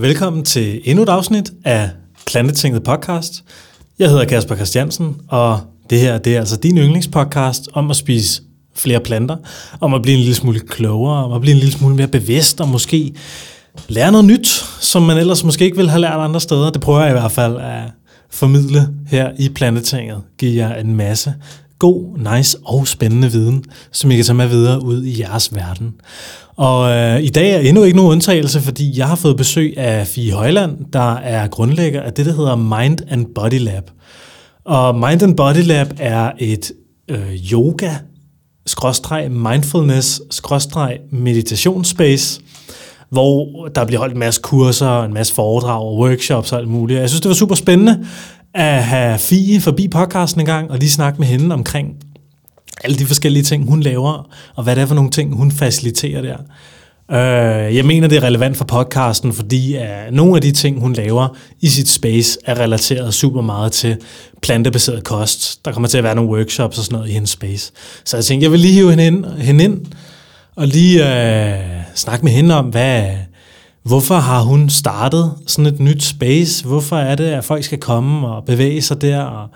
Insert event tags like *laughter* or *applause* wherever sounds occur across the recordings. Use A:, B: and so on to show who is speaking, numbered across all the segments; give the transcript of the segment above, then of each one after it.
A: Velkommen til endnu et afsnit af Plantetinget podcast. Jeg hedder Kasper Christiansen, og det her det er altså din yndlingspodcast om at spise flere planter, om at blive en lille smule klogere, om at blive en lille smule mere bevidst, og måske lære noget nyt, som man ellers måske ikke ville have lært andre steder. Det prøver jeg i hvert fald at formidle her i Plantetinget. Giver jer en masse god, nice og spændende viden, som I kan tage med videre ud i jeres verden. Og øh, i dag er endnu ikke nogen undtagelse, fordi jeg har fået besøg af Fie Højland, der er grundlægger af det, der hedder Mind and Body Lab. Og Mind and Body Lab er et øh, yoga, skråstreg mindfulness, skråstreg meditationsspace, hvor der bliver holdt en masse kurser, en masse foredrag og workshops og alt muligt. Jeg synes, det var super spændende at have Fie forbi podcasten en gang og lige snakke med hende omkring alle de forskellige ting, hun laver, og hvad det er for nogle ting, hun faciliterer der. Øh, jeg mener, det er relevant for podcasten, fordi uh, nogle af de ting, hun laver i sit space, er relateret super meget til plantebaseret kost. Der kommer til at være nogle workshops og sådan noget i hendes space. Så jeg tænkte, jeg vil lige hive hende ind, hende ind og lige øh, snakke med hende om, hvad, hvorfor har hun startet sådan et nyt space? Hvorfor er det, at folk skal komme og bevæge sig der? Og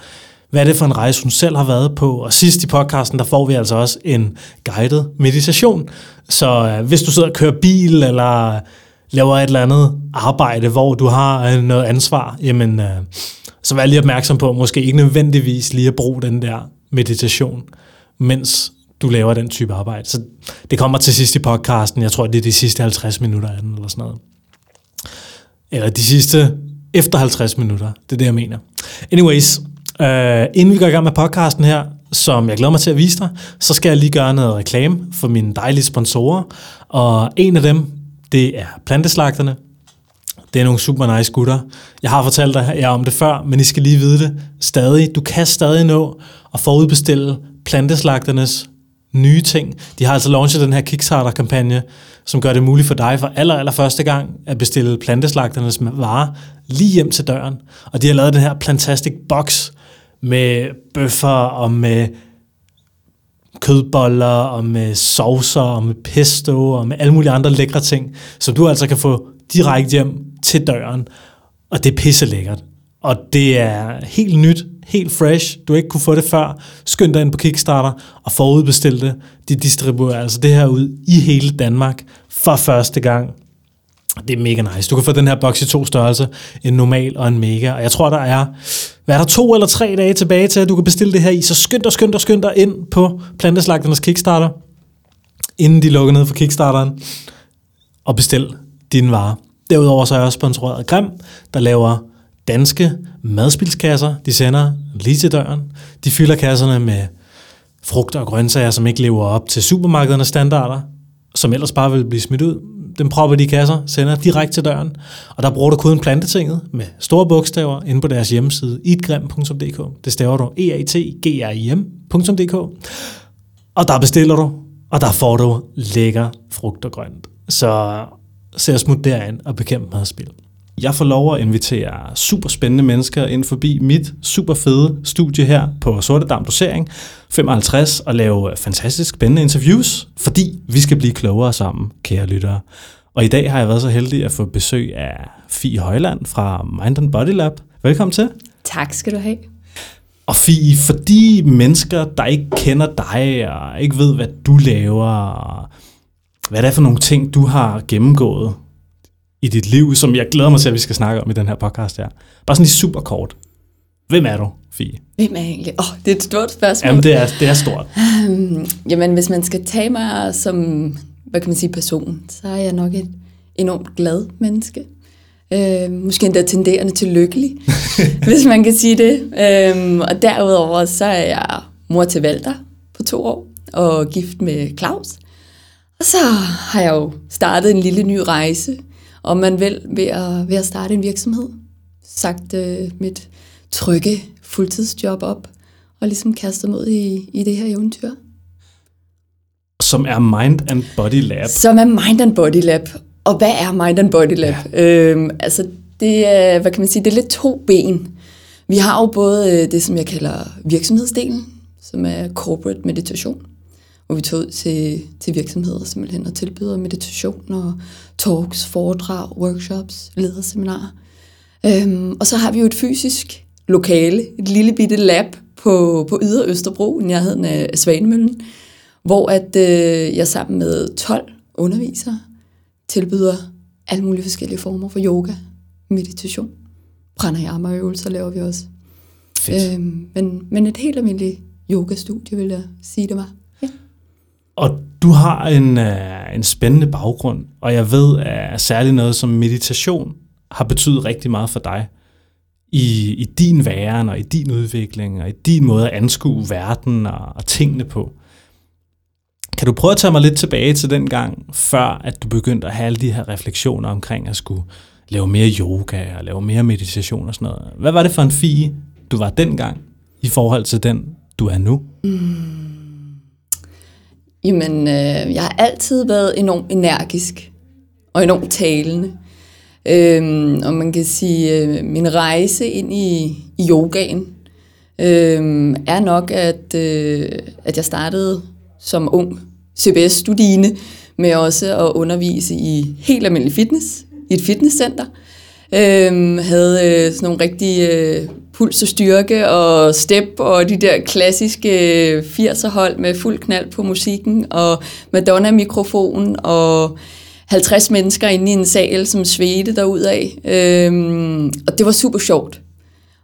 A: hvad er det for en rejse, hun selv har været på? Og sidst i podcasten, der får vi altså også en guided meditation. Så øh, hvis du sidder og kører bil, eller laver et eller andet arbejde, hvor du har øh, noget ansvar, jamen, øh, så vær lige opmærksom på, måske ikke nødvendigvis lige at bruge den der meditation, mens du laver den type arbejde. Så det kommer til sidst i podcasten. Jeg tror, det er de sidste 50 minutter af den, eller sådan noget. Eller de sidste efter 50 minutter. Det er det, jeg mener. Anyways, øh, inden vi går i gang med podcasten her, som jeg glæder mig til at vise dig, så skal jeg lige gøre noget reklame for mine dejlige sponsorer. Og en af dem, det er planteslagterne. Det er nogle super nice gutter. Jeg har fortalt dig jer om det før, men I skal lige vide det stadig. Du kan stadig nå at forudbestille planteslagternes nye ting. De har altså launchet den her Kickstarter-kampagne, som gør det muligt for dig for aller, aller første gang at bestille planteslagternes varer lige hjem til døren. Og de har lavet den her Plantastic Box, med bøffer og med kødboller og med saucer og med pesto og med alle mulige andre lækre ting, som du altså kan få direkte hjem til døren. Og det er pisse lækkert. Og det er helt nyt, helt fresh. Du ikke kunne få det før. Skynd dig ind på Kickstarter og forudbestil det. De distribuerer altså det her ud i hele Danmark for første gang. Det er mega nice. Du kan få den her boks i to størrelser, en normal og en mega. Og jeg tror, der er, hvad er der, to eller tre dage tilbage til, at du kan bestille det her i. Så skynd dig, skynd dig, skynd dig ind på Planteslagternes Kickstarter, inden de lukker ned for Kickstarteren, og bestil dine varer. Derudover så er jeg også sponsoreret af Grim, der laver danske madspilskasser. De sender lige til døren. De fylder kasserne med frugter og grøntsager, som ikke lever op til supermarkedernes standarder, som ellers bare vil blive smidt ud den propper de kasser, sender direkte til døren, og der bruger du koden plantetinget med store bogstaver inde på deres hjemmeside, itgrim.dk. Det staver du e-a-t-g-r-i-m.dk. Og der bestiller du, og der får du lækker frugt og grønt. Så se smut derind og bekæmpe madspil. Jeg får lov at invitere super spændende mennesker ind forbi mit super fede studie her på Sorte Dam Dosering 55 og lave fantastisk spændende interviews, fordi vi skal blive klogere sammen, kære lyttere. Og i dag har jeg været så heldig at få besøg af Fie Højland fra Mind and Body Lab. Velkommen til.
B: Tak skal du have.
A: Og Fie, for de mennesker, der ikke kender dig og ikke ved, hvad du laver, og hvad det er for nogle ting, du har gennemgået i dit liv, som jeg glæder mig til, at vi skal snakke om i den her podcast her. Bare sådan lige super kort. Hvem er du, Fie?
B: Hvem er jeg egentlig? Åh, oh, det er et stort spørgsmål.
A: Jamen, det er, det er stort.
B: Um, jamen, hvis man skal tage mig som, hvad kan man sige, person, så er jeg nok et enormt glad menneske. Uh, måske endda tenderende til lykkelig, *laughs* hvis man kan sige det. Uh, og derudover, så er jeg mor til Valter på to år, og gift med Claus. Og så har jeg jo startet en lille ny rejse, om man vil, ved at, ved at starte en virksomhed. Sagt uh, mit trygge fuldtidsjob op, og ligesom kastet mod i, i det her eventyr.
A: Som er Mind and Body Lab.
B: Som er Mind and Body Lab. Og hvad er Mind and Body Lab? Ja. Øhm, altså, det er, hvad kan man sige, det er lidt to ben. Vi har jo både øh, det, som jeg kalder virksomhedsdelen, som er corporate meditation, hvor vi tog ud til, til virksomheder simpelthen og tilbyder meditation og talks, foredrag, workshops, lederseminarer. Øhm, og så har vi jo et fysisk lokale, et lille bitte lab på, på Yder Østerbro, i nærheden af Svanemøllen, hvor at øh, jeg sammen med 12 undervisere tilbyder alle mulige forskellige former for yoga, meditation, pranayama-øvelser laver vi også.
A: Fedt.
B: Øhm, men, men et helt almindeligt yogastudie, vil jeg sige, det var.
A: Og du har en, uh, en spændende baggrund, og jeg ved, at særligt noget som meditation har betydet rigtig meget for dig i, i din væren og i din udvikling og i din måde at anskue verden og, og tingene på. Kan du prøve at tage mig lidt tilbage til den gang, før at du begyndte at have alle de her refleksioner omkring at skulle lave mere yoga og lave mere meditation og sådan noget. Hvad var det for en fie, du var dengang i forhold til den, du er nu? Mm.
B: Jamen, øh, jeg har altid været enormt energisk og enormt talende. Øhm, og man kan sige, øh, min rejse ind i, i yogaen øh, er nok, at, øh, at jeg startede som ung CBS-studine med også at undervise i helt almindelig fitness, i et fitnesscenter. Øhm, havde øh, sådan nogle rigtig øh, puls og styrke og step og de der klassiske 80'er hold med fuld knald på musikken og Madonna-mikrofon og 50 mennesker inde i en sal, som svedte derudad. Øhm, og det var super sjovt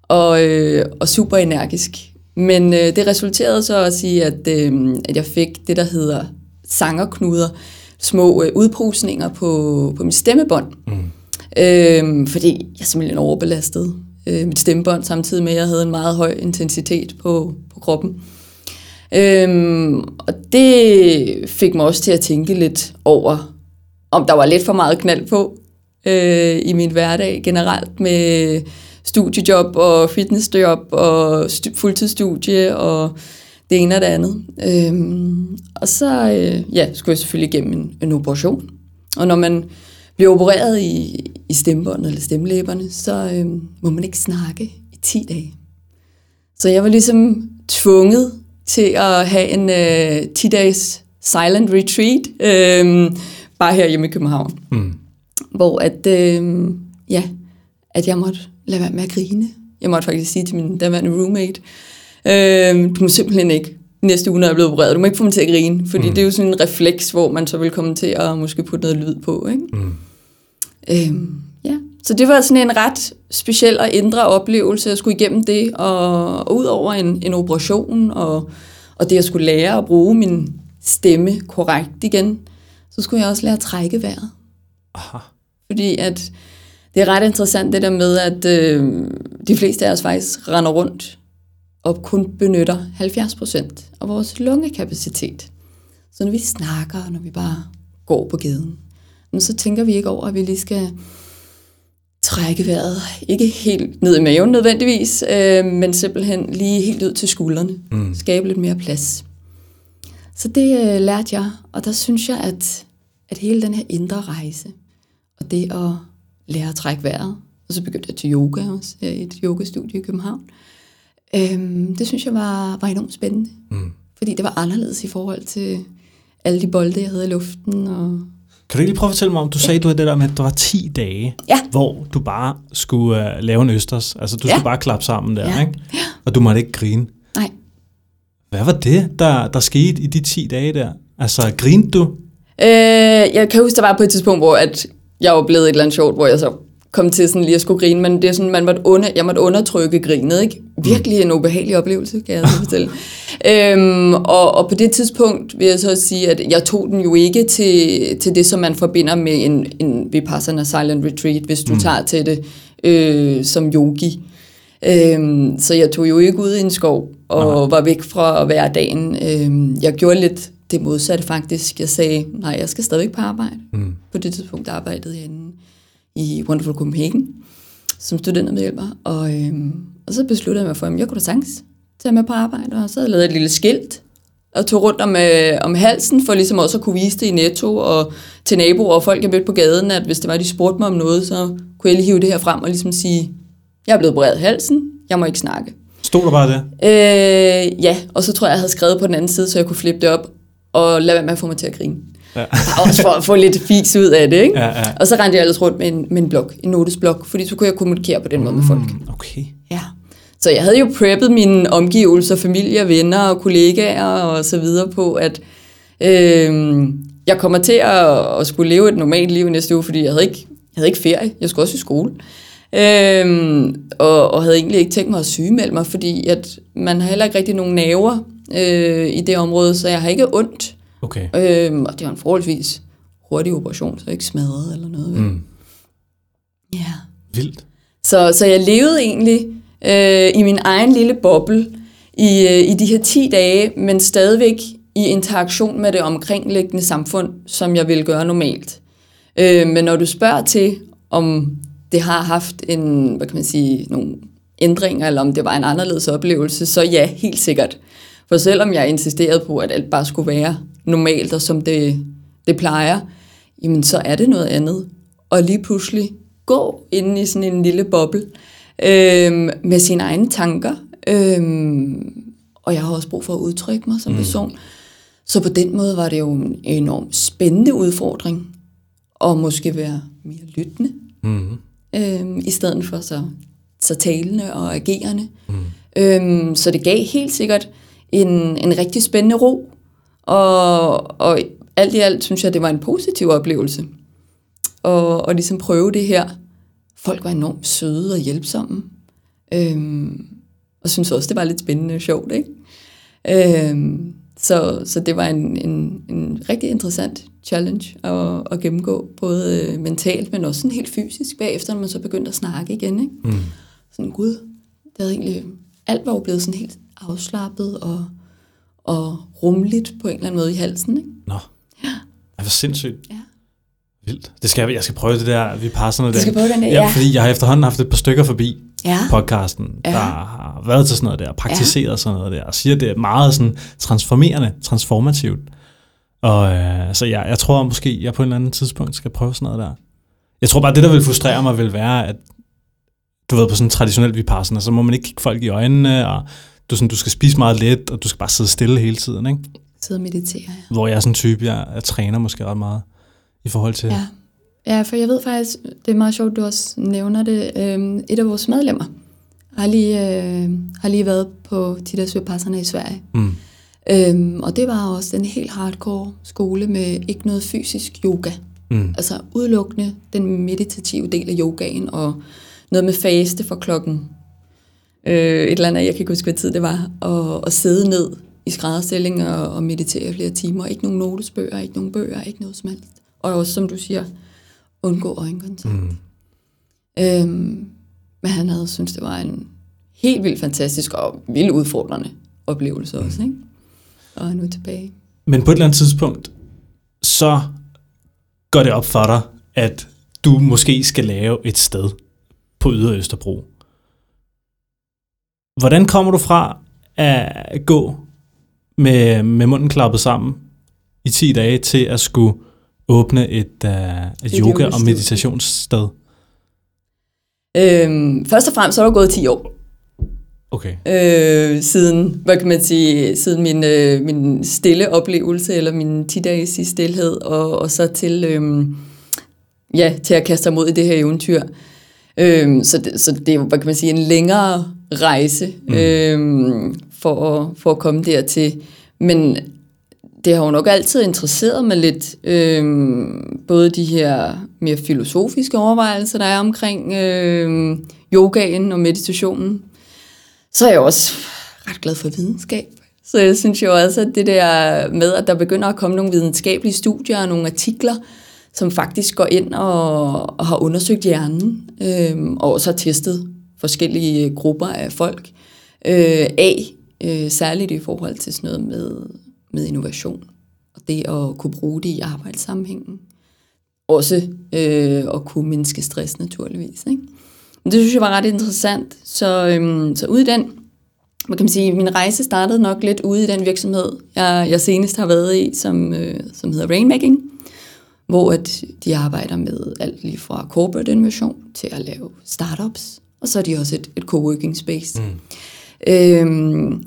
B: og, øh, og super energisk. Men øh, det resulterede så også i, at, øh, at jeg fik det, der hedder sangerknuder, små øh, udbrusninger på, på mit stemmebånd. Mm. Øh, fordi jeg simpelthen overbelastede øh, mit stemmebånd, samtidig med, at jeg havde en meget høj intensitet på, på kroppen. Øhm, og det fik mig også til at tænke lidt over, om der var lidt for meget knald på øh, i min hverdag generelt med studiejob og fitnessjob og st- fuldtidsstudie og det ene og det andet. Øhm, og så øh, ja, skulle jeg selvfølgelig igennem en, en operation. Og når man bliver opereret i, i stemmebåndet eller stemmelæberne, så øh, må man ikke snakke i 10 dage. Så jeg var ligesom tvunget til at have en øh, 10-dages silent retreat, øh, bare her hjemme i København. Mm. Hvor at, øh, ja, at jeg måtte lade være med at grine. Jeg måtte faktisk sige til min daværende roommate, øh, du må simpelthen ikke næste uge, når jeg er blevet opereret, du må ikke få mig til at grine, fordi mm. det er jo sådan en refleks, hvor man så vil komme til at måske putte noget lyd på. Ikke? Mm. Øhm, ja. Så det var sådan en ret speciel og indre oplevelse, at skulle igennem det, og, og ud over en, en operation, og, og det at skulle lære at bruge min stemme korrekt igen, så skulle jeg også lære at trække vejret. Aha. Fordi at det er ret interessant det der med, at øh, de fleste af os faktisk render rundt og kun benytter 70 procent af vores lungekapacitet. Så når vi snakker, når vi bare går på gaden, så tænker vi ikke over, at vi lige skal trække vejret. Ikke helt ned i maven nødvendigvis, øh, men simpelthen lige helt ud til skuldrene. Mm. Skabe lidt mere plads. Så det øh, lærte jeg, og der synes jeg, at, at hele den her indre rejse, og det at lære at trække vejret, og så begyndte jeg til yoga også, i et yogastudie i København, øh, det synes jeg var, var enormt spændende. Mm. Fordi det var anderledes i forhold til alle de bolde, jeg havde i luften, og
A: kan du ikke lige prøve at fortælle mig om, du sagde, du det der med, at der var 10 dage,
B: ja.
A: hvor du bare skulle uh, lave en østers. Altså, du ja. skulle bare klappe sammen der,
B: ja.
A: ikke? Og du måtte ikke grine.
B: Nej.
A: Hvad var det, der, der skete i de 10 dage der? Altså, grinede du?
B: Øh, jeg kan huske, der var på et tidspunkt, hvor at jeg var blevet et eller andet sjovt, hvor jeg så kom til sådan lige at skulle grine, men det er sådan, man måtte under, jeg måtte undertrykke grinet, ikke? Virkelig en ubehagelig oplevelse, kan jeg så fortælle. *laughs* øhm, og, og på det tidspunkt vil jeg så sige, at jeg tog den jo ikke til, til det, som man forbinder med en, en Vipassana Silent Retreat, hvis du mm. tager til det øh, som yogi. Øhm, så jeg tog jo ikke ud i en skov og Nej. var væk fra hverdagen. Øhm, jeg gjorde lidt det modsatte faktisk. Jeg sagde, nej, jeg skal stadigvæk på arbejde. Mm. På det tidspunkt arbejdede jeg inde i Wonderful Copenhagen som studentermedhjælper. Og, øhm, og så besluttede jeg mig for, at jeg kunne da sagtens tage med på arbejde. Og så havde jeg lavet et lille skilt og tog rundt om, øh, om halsen, for ligesom også at kunne vise det i Netto og til naboer og folk, jeg mødte på gaden, at hvis det var, de spurgte mig om noget, så kunne jeg lige hive det her frem og ligesom sige, jeg er blevet bredt halsen, jeg må ikke snakke.
A: Stod der bare det?
B: Øh, ja, og så tror jeg, jeg havde skrevet på den anden side, så jeg kunne flippe det op. og lad være med at få mig til at grine. Ja. *laughs* også for at få lidt fis ud af det, ikke?
A: Ja, ja.
B: Og så rendte jeg ellers rundt med en, med en blog, en notesblok, fordi så kunne jeg kommunikere på den måde med folk.
A: Mm, okay.
B: Ja. Så jeg havde jo preppet mine omgivelser, familie, venner og kollegaer og så videre på, at øh, jeg kommer til at, at skulle leve et normalt liv næste uge, fordi jeg havde ikke, jeg havde ikke ferie. Jeg skulle også i skole. Øh, og, og havde egentlig ikke tænkt mig at sygemelde mig, fordi at man har heller ikke rigtig nogen naver øh, i det område, så jeg har ikke ondt.
A: Okay.
B: Øh, og det var en forholdsvis hurtig operation, så ikke smadret eller noget.
A: Mm.
B: Ja.
A: Vildt.
B: Så, så jeg levede egentlig øh, i min egen lille boble i, øh, i de her 10 dage, men stadigvæk i interaktion med det omkringliggende samfund, som jeg ville gøre normalt. Øh, men når du spørger til, om det har haft en, hvad kan man sige, nogle ændringer, eller om det var en anderledes oplevelse, så ja, helt sikkert. For selvom jeg insisterede på, at alt bare skulle være normalt, og som det, det plejer, jamen så er det noget andet. Og lige pludselig gå ind i sådan en lille boble øh, med sine egne tanker. Øh, og jeg har også brug for at udtrykke mig som person. Så på den måde var det jo en enormt spændende udfordring, og måske være mere lyttende,
A: Mm.
B: øh, i stedet for så, så talende og agerende. Mm. Øh, så det gav helt sikkert en, en rigtig spændende ro, og, og alt i alt synes jeg, det var en positiv oplevelse. Og, og ligesom prøve det her. Folk var enormt søde og hjælpsomme. Øhm, og synes også, det var lidt spændende og sjovt, ikke? Øhm, så, så det var en, en, en rigtig interessant challenge at, at gennemgå, både øh, mentalt, men også sådan helt fysisk bagefter, når man så begyndte at snakke igen, ikke?
A: Mm.
B: Sådan, gud, det havde egentlig, alt var jo blevet sådan helt afslappet og, og rumligt på en eller anden måde i halsen, ikke?
A: Nå.
B: Ja.
A: Ej, hvor sindssygt.
B: Ja.
A: Vildt. Det skal jeg, jeg skal prøve det der, vi passer noget
B: Du skal prøve den der,
A: ja.
B: ja.
A: fordi jeg har efterhånden haft et par stykker forbi
B: Ja.
A: podcasten,
B: Ja.
A: der har været til sådan noget der, praktiseret sådan noget der, og siger, det er meget sådan transformerende, transformativt. Og øh, så jeg, jeg tror måske, jeg på en eller anden tidspunkt skal prøve sådan noget der. Jeg tror bare, det der vil frustrere mig, vil være, at du ved, på sådan en traditionel vipassana, så må man ikke kigge folk i øjnene, og du, sådan, du skal spise meget let, og du skal bare sidde stille hele tiden, ikke?
B: Sidde og meditere, ja.
A: Hvor jeg er sådan en type, jeg, jeg træner måske ret meget i forhold til...
B: Ja. ja, for jeg ved faktisk, det er meget sjovt, du også nævner det. Øhm, et af vores medlemmer har lige, øh, har lige været på Tidas Vipassana i Sverige.
A: Mm.
B: Øhm, og det var også en helt hardcore skole med ikke noget fysisk yoga.
A: Mm.
B: Altså udelukkende den meditative del af yogaen, og noget med faste for klokken. Øh, et eller andet, jeg kan ikke huske, hvad tid det var, og, og sidde ned i skrædderstilling og, og meditere flere timer. Ikke nogen notesbøger, ikke nogen bøger, ikke noget som helst. Og også, som du siger, undgå øjenkontakt.
A: Mm.
B: Øhm, men han havde syntes, det var en helt vildt fantastisk og vildt udfordrende oplevelse også, ikke? Og nu tilbage.
A: Men på et eller andet tidspunkt, så går det op for dig, at du måske skal lave et sted på Ydre Østerbro. Hvordan kommer du fra at gå med, med munden klappet sammen i 10 dage til at skulle åbne et, uh, et,
B: Et
A: yoga- og meditationssted?
B: Øhm, først og fremmest så er der gået 10 år.
A: Okay.
B: øh, siden, hvad kan man sige, siden min, øh, min stille oplevelse, eller min 10 dages i stillhed, og, og så til, øh, ja, til at kaste sig mod i det her eventyr. Øh, så, det, så det er jo, hvad kan man sige, en længere rejse
A: Mm.
B: øh, for, at, for at komme dertil. Men det har jo nok altid interesseret mig lidt, øh, både de her mere filosofiske overvejelser, der er omkring øh, yogaen og meditationen. Så er jeg også ret glad for videnskab. Så jeg synes jo også, at det der med, at der begynder at komme nogle videnskabelige studier og nogle artikler, som faktisk går ind og, og har undersøgt hjernen, øh, og også har testet forskellige øh, grupper af folk øh, af, øh, særligt i forhold til sådan noget med, med innovation, og det at kunne bruge det i arbejdssammenhængen. Også øh, at kunne mindske stress naturligvis. Ikke? Men det synes jeg var ret interessant. Så, øhm, så ude i den, man kan sige, min rejse startede nok lidt ude i den virksomhed, jeg, jeg senest har været i, som, øh, som hedder Rainmaking, hvor at de arbejder med alt lige fra corporate innovation til at lave startups, og så er de også et, et coworking space. Mm. Øhm,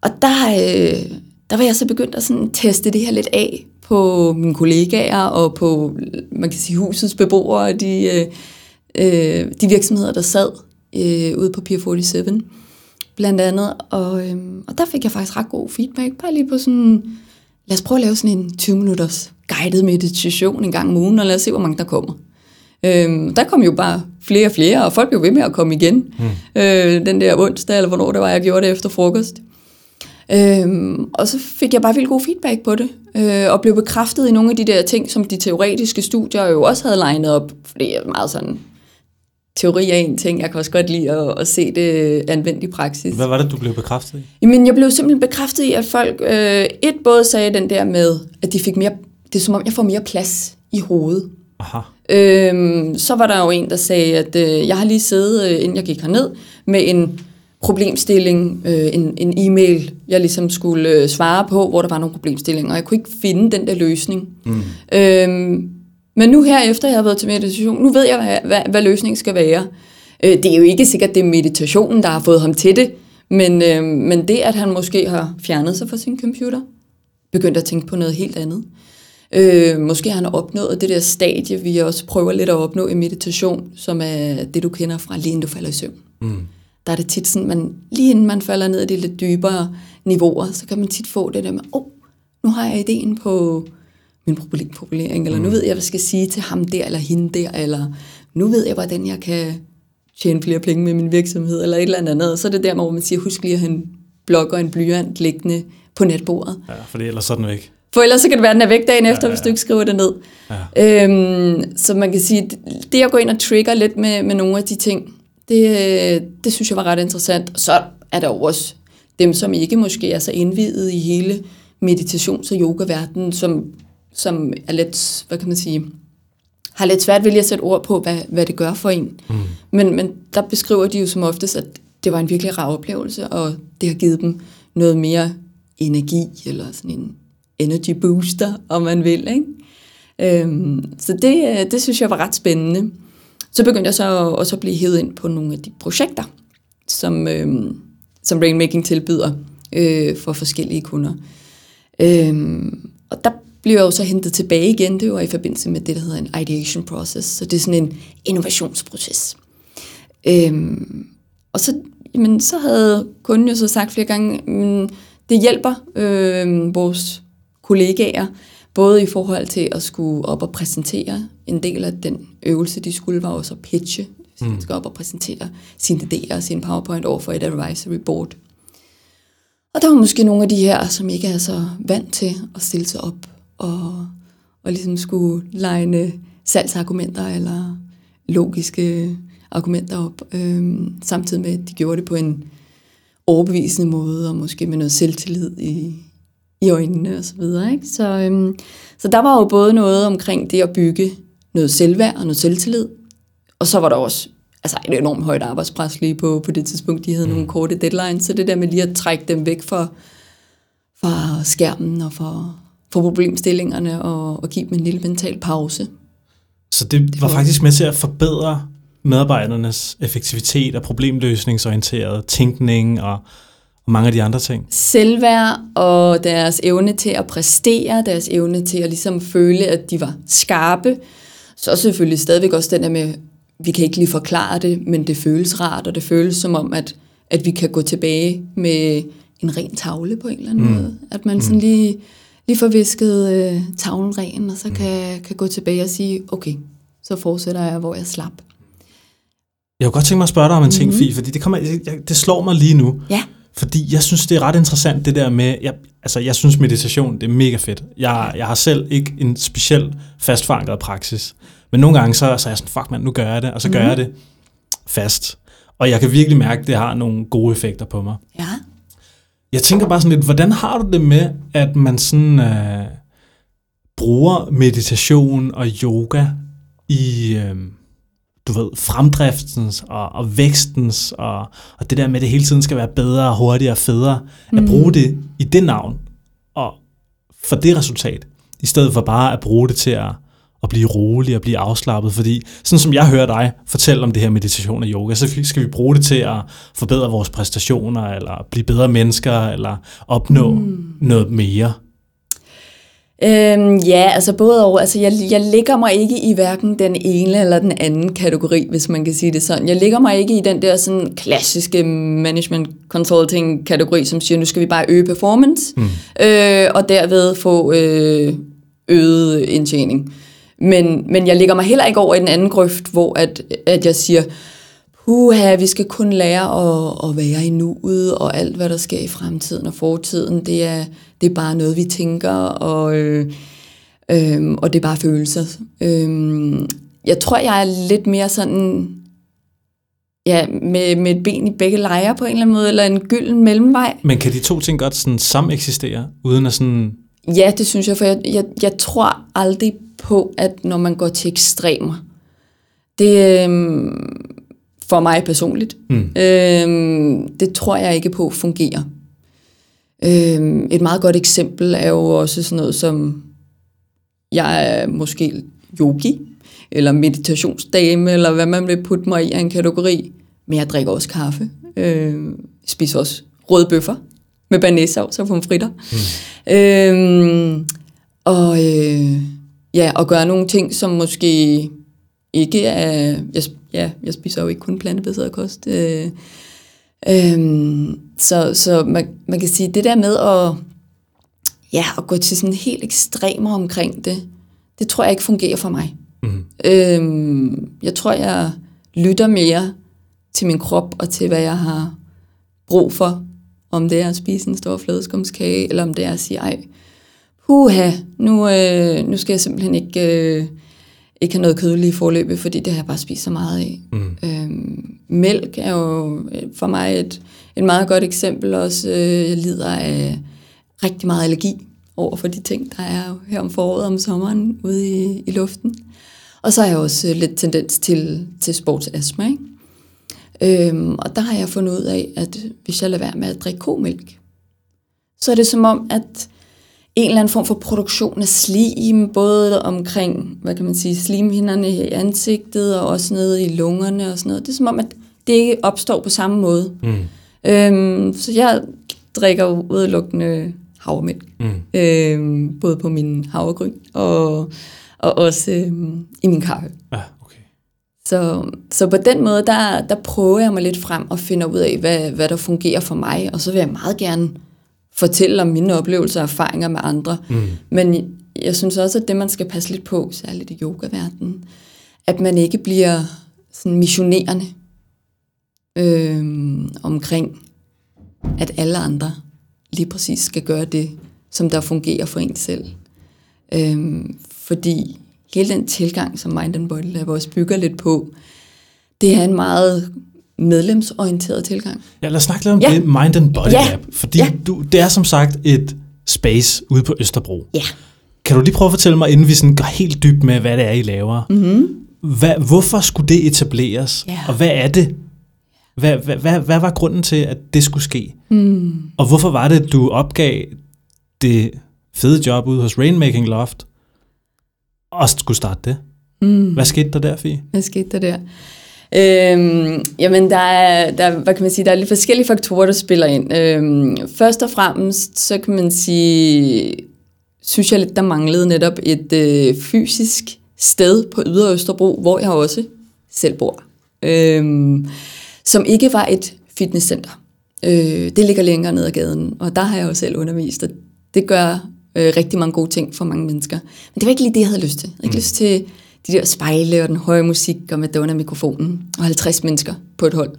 B: og der, øh, der var jeg så begyndt at sådan teste det her lidt af på mine kollegaer og på, man kan sige, husets beboere de, øh, øh, de virksomheder, der sad øh, ude på Pier 47 blandt andet. Og, øh, og der fik jeg faktisk ret god feedback, bare lige på sådan, lad os prøve at lave sådan en 20 minutters guided meditation en gang om ugen, og lad os se, hvor mange der kommer. Øhm, der kom jo bare flere og flere, og folk blev ved med at komme igen. Mm. Øh, den der onsdag, eller hvornår det var, jeg gjorde det efter frokost. Øhm, og så fik jeg bare vildt god feedback på det, øh, og blev bekræftet i nogle af de der ting, som de teoretiske studier jo også havde legnet op, fordi jeg er meget sådan, teori er en ting, jeg kan også godt lide at, at se det anvendt i praksis.
A: Hvad var det, du blev bekræftet i?
B: Jamen, jeg blev simpelthen bekræftet i, at folk, øh, et både sagde den der med, at de fik mere, det er som om, jeg får mere plads i hovedet.
A: Aha.
B: Øhm, så var der jo en, der sagde, at øh, jeg har lige siddet, øh, inden jeg gik herned, med en problemstilling, øh, en, en e-mail, jeg ligesom skulle øh, svare på, hvor der var nogle problemstillinger, og jeg kunne ikke finde den der løsning. Mm. Øhm, men nu her efter jeg har været til meditation, nu ved jeg, hvad, hvad, hvad løsningen skal være. Øh, det er jo ikke sikkert, det er meditationen, der har fået ham til det, men, øh, men det, at han måske har fjernet sig fra sin computer, begyndt at tænke på noget helt andet. Øh, måske har han opnået det der stadie, vi også prøver lidt at opnå i meditation, som er det, du kender fra lige inden du falder i søvn. Mm. Der er det tit sådan, man, lige inden man falder ned i de lidt dybere niveauer, så kan man tit få det der med, åh, oh, nu har jeg ideen på min problemformulering, eller nu ved jeg, hvad jeg skal sige til ham der, eller hende der, eller nu ved jeg, hvordan jeg kan tjene flere penge med min virksomhed, eller et eller andet. Og så er det der, hvor man siger, husk lige at have en blok og en blyant liggende på netbordet.
A: Ja, for ellers er den væk.
B: For ellers så kan det være, at den er væk dagen efter, ja, ja. hvis du ikke skriver det ned. Ja. Øhm, så man kan sige, det at gå ind og trigger lidt med, med nogle af de ting, det, det synes jeg var ret interessant. Og så er der jo også dem, som ikke måske er så indvidet i hele meditations- og yoga-verdenen, som, som er lidt, hvad kan man sige, har lidt svært ved at sætte ord på, hvad, hvad det gør for en. Mm. Men, men der beskriver de jo som oftest, at det var en virkelig rar oplevelse, og det har givet dem noget mere energi, eller sådan en energy booster, om man vil. Ikke? Øhm, så det, øh, det synes jeg var ret spændende. Så begyndte jeg så også at blive hævet ind på nogle af de projekter, som, øhm, som Rainmaking tilbyder øh, for forskellige kunder. Øhm, og der blev jeg jo så hentet tilbage igen, det var i forbindelse med det, der hedder en ideation process, så det er sådan en innovationsproces. Øhm, og så, jamen, så havde kunden jo så sagt flere gange, men det hjælper øh, vores kollegaer, både i forhold til at skulle op og præsentere en del af den øvelse, de skulle, var også at pitche. Så mm. skal op og præsentere sine idéer og sin PowerPoint over for et advisory board. Og der var måske nogle af de her, som ikke er så vant til at stille sig op og, og ligesom skulle legne salgsargumenter eller logiske argumenter op, øhm, samtidig med, at de gjorde det på en overbevisende måde, og måske med noget selvtillid i, i øjnene og så videre. Ikke? Så, øhm, så der var jo både noget omkring det at bygge noget selvværd og noget selvtillid, og så var der også altså et enormt højt arbejdspres lige på, på det tidspunkt. De havde mm. nogle korte deadlines, så det der med lige at trække dem væk fra, fra skærmen og fra, fra problemstillingerne og, og give dem en lille mental pause.
A: Så det, det var faktisk med til at forbedre medarbejdernes effektivitet og problemløsningsorienteret tænkning og og mange af de andre ting.
B: Selvværd og deres evne til at præstere, deres evne til at ligesom føle, at de var skarpe. Så selvfølgelig stadigvæk også den der med, vi kan ikke lige forklare det, men det føles rart, og det føles som om, at, at vi kan gå tilbage med en ren tavle på en eller anden mm. måde. At man sådan mm. lige, lige får visket øh, tavlen ren, og så mm. kan, kan gå tilbage og sige, okay, så fortsætter jeg, hvor jeg slap.
A: Jeg kunne godt tænke mig at spørge dig om en ting, mm-hmm. Fie, fordi det, kommer, det slår mig lige nu.
B: Ja.
A: Fordi jeg synes, det er ret interessant, det der med, jeg, altså jeg synes meditation, det er mega fedt. Jeg, jeg har selv ikke en speciel fastforankret praksis. Men nogle gange, så, så er jeg sådan, fuck mand, nu gør jeg det, og så mm. gør mhm. jeg det fast. Og jeg kan virkelig mærke, at det har nogle gode effekter på mig.
B: Ja.
A: Jeg tænker bare sådan lidt, hvordan har du det med, at man sådan øh, bruger meditation og yoga i... Øh, du ved, fremdriftens og, og vækstens, og, og det der med, at det hele tiden skal være bedre, hurtigere og federe, mm. at bruge det i det navn, og for det resultat, i stedet for bare at bruge det til at, at blive rolig og blive afslappet, fordi sådan som jeg hører dig fortælle om det her meditation og yoga, så skal vi bruge det til at forbedre vores præstationer, eller blive bedre mennesker, eller opnå mm. noget mere.
B: Øhm, ja, altså både over. Altså jeg, jeg ligger mig ikke i hverken den ene eller den anden kategori, hvis man kan sige det sådan. Jeg ligger mig ikke i den der sådan klassiske management consulting kategori, som siger, nu skal vi bare øge performance, mm. øh, og derved få øh, øget indtjening. Men, men jeg ligger mig heller ikke over i den anden grøft, hvor at, at jeg siger, Uha, vi skal kun lære at, at være i nuet, og alt, hvad der sker i fremtiden og fortiden, det er, det er bare noget, vi tænker, og, øh, øh, og det er bare følelser. Øh, jeg tror, jeg er lidt mere sådan, ja, med, med et ben i begge lejre på en eller anden måde, eller en gylden mellemvej.
A: Men kan de to ting godt sådan sameksistere, uden at sådan...
B: Ja, det synes jeg, for jeg, jeg, jeg tror aldrig på, at når man går til ekstremer, det, øh, for mig personligt. Mm. Øhm, det tror jeg ikke på fungerer. Øhm, et meget godt eksempel er jo også sådan noget som, jeg er måske yogi, eller meditationsdame, eller hvad man vil putte mig i af en kategori. Men jeg drikker også kaffe. Øhm, spiser også røde bøffer med banæssauce og pomfritter. Mm. Øhm, og øh, ja, og gøre nogle ting, som måske ikke er... Jeg ja, jeg spiser jo ikke kun plantebaseret kost. Øh, øh, så så man, man kan sige, det der med at, ja, at gå til sådan helt ekstremer omkring det, det tror jeg ikke fungerer for mig. Mm. Øh, jeg tror, jeg lytter mere til min krop og til, hvad jeg har brug for. Om det er at spise en stor flødeskumskage, eller om det er at sige, ej, puha, nu, øh, nu skal jeg simpelthen ikke... Øh, ikke have noget kødelige forløb, fordi det har jeg bare spist så meget af. Mm. Øhm, mælk er jo øh, for mig et, et meget godt eksempel også. Øh, jeg lider af rigtig meget allergi over for de ting, der er her om foråret om sommeren ude i, i luften. Og så har jeg også øh, lidt tendens til, til sportsastma. Ikke? Øhm, og der har jeg fundet ud af, at hvis jeg lader være med at drikke komælk, så er det som om, at en eller anden form for produktion af slim, både omkring, hvad kan man sige, slimhinderne i ansigtet, og også nede i lungerne og sådan noget. Det er som om, at det ikke opstår på samme måde. Mm. Øhm, så jeg drikker udelukkende havremælk. Mm. Øhm, både på min havregryn og, og også øhm, i min kaffe.
A: Ja, okay.
B: Så, så på den måde, der, der prøver jeg mig lidt frem og finder ud af, hvad, hvad der fungerer for mig. Og så vil jeg meget gerne fortælle om mine oplevelser og erfaringer med andre. Mm. Men jeg synes også, at det, man skal passe lidt på, særligt i yogaverdenen, at man ikke bliver sådan missionerende øh, omkring, at alle andre lige præcis skal gøre det, som der fungerer for en selv. Øh, fordi hele den tilgang, som Mind and Body Lab også bygger lidt på, det er en meget medlemsorienteret tilgang.
A: Ja, lad os snakke lidt om ja. det Mind and Body ja. Lab, fordi ja. du, det er som sagt et space ude på Østerbro.
B: Ja.
A: Kan du lige prøve at fortælle mig, inden vi sådan går helt dybt med, hvad det er, I laver? Mm-hmm. Hvad, hvorfor skulle det etableres? Ja. Og hvad er det? Hvad, hvad, hvad, hvad var grunden til, at det skulle ske? Mm. Og hvorfor var det, at du opgav det fede job ude hos Rainmaking Loft, og skulle starte det? Mm. Hvad skete der der, Fie?
B: Hvad skete der der? Øhm, jamen, der er, der, hvad kan man sige, der er lidt forskellige faktorer, der spiller ind. Øhm, først og fremmest, så kan man sige, synes jeg lidt, der manglede netop et øh, fysisk sted på Ydre Østerbro, hvor jeg også selv bor, øhm, som ikke var et fitnesscenter. Øh, det ligger længere ned ad gaden, og der har jeg jo selv undervist, og det gør øh, rigtig mange gode ting for mange mennesker. Men det var ikke lige det, jeg havde lyst til. Jeg havde ikke mm. lyst til de der spejle og den høje musik og Madonna-mikrofonen og 50 mennesker på et hold.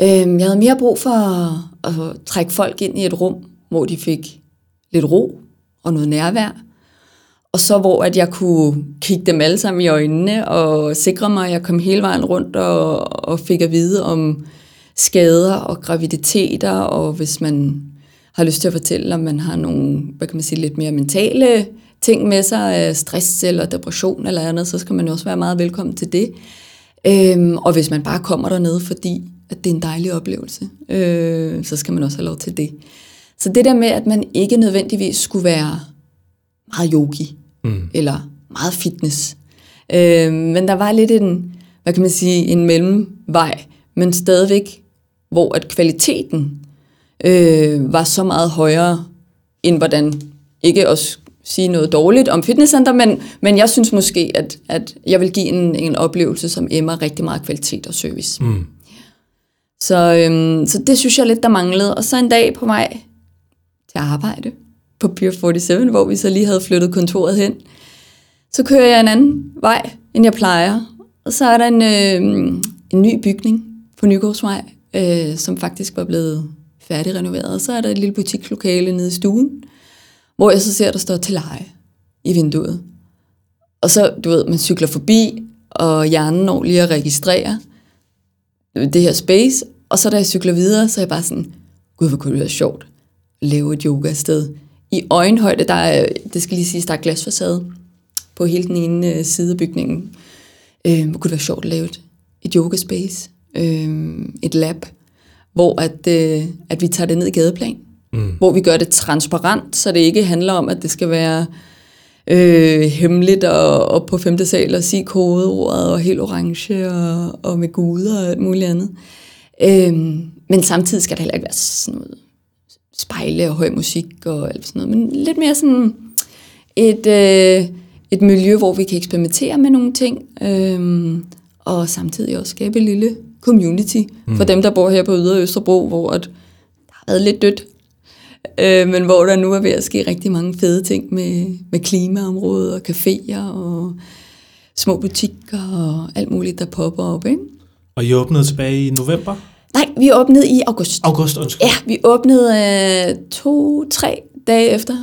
B: Øhm, jeg havde mere brug for at, at trække folk ind i et rum, hvor de fik lidt ro og noget nærvær. Og så hvor at jeg kunne kigge dem alle sammen i øjnene og sikre mig, at jeg kom hele vejen rundt og, og fik at vide om skader og graviditeter, og hvis man har lyst til at fortælle, om man har nogle, hvad kan man sige, lidt mere mentale ting med sig, stress eller depression eller andet, så skal man jo også være meget velkommen til det. Øhm, og hvis man bare kommer dernede, fordi at det er en dejlig oplevelse, øh, så skal man også have lov til det. Så det der med, at man ikke nødvendigvis skulle være meget yogi, mm. eller meget fitness. Øh, men der var lidt en, hvad kan man sige, en mellemvej, men stadigvæk, hvor at kvaliteten øh, var så meget højere, end hvordan, ikke også sige noget dårligt om fitnesscenter, men, men jeg synes måske, at, at jeg vil give en, en oplevelse, som emmer rigtig meget kvalitet og service. Mm. Så, øhm, så det synes jeg lidt, der manglede. Og så en dag på vej til arbejde på Pier 47, hvor vi så lige havde flyttet kontoret hen, så kører jeg en anden vej, end jeg plejer. Og så er der en, øh, en ny bygning på Nygårdsvej, øh, som faktisk var blevet færdigrenoveret. Og så er der et lille butikslokale nede i stuen, hvor jeg så ser, der står til leje i vinduet. Og så, du ved, man cykler forbi, og hjernen når lige at registrere det her space, og så da jeg cykler videre, så er jeg bare sådan, gud, hvor kunne det være sjovt at lave et yoga-sted. I øjenhøjde, der er, det skal lige sige, der er glasfacade på hele den ene øh, side af bygningen. Øh, hvor kunne det være sjovt at lave et, et yoga-space, øh, et lab, hvor at, øh, at vi tager det ned i gadeplan, mm. hvor vi gør det transparent, så det ikke handler om, at det skal være øh, hemmeligt og, og på femte sal og sige kodeordet og helt orange og, og med guder og alt muligt andet. Øh, men samtidig skal det heller ikke være sådan noget spejle og høj musik og alt sådan noget, men lidt mere sådan et, øh, et miljø, hvor vi kan eksperimentere med nogle ting, øh, og samtidig også skabe et lille community mm. for dem, der bor her på Ydre Østerbro, hvor at der har været lidt dødt øh, men hvor der nu er ved at ske rigtig mange fede ting med, med klimaområdet og caféer og små butikker og alt muligt, der popper op. Ikke?
A: Og I åbnede tilbage i november?
B: Nej, vi åbnede i august.
A: August, undskyld.
B: Ja, vi åbnede øh, to-tre dage efter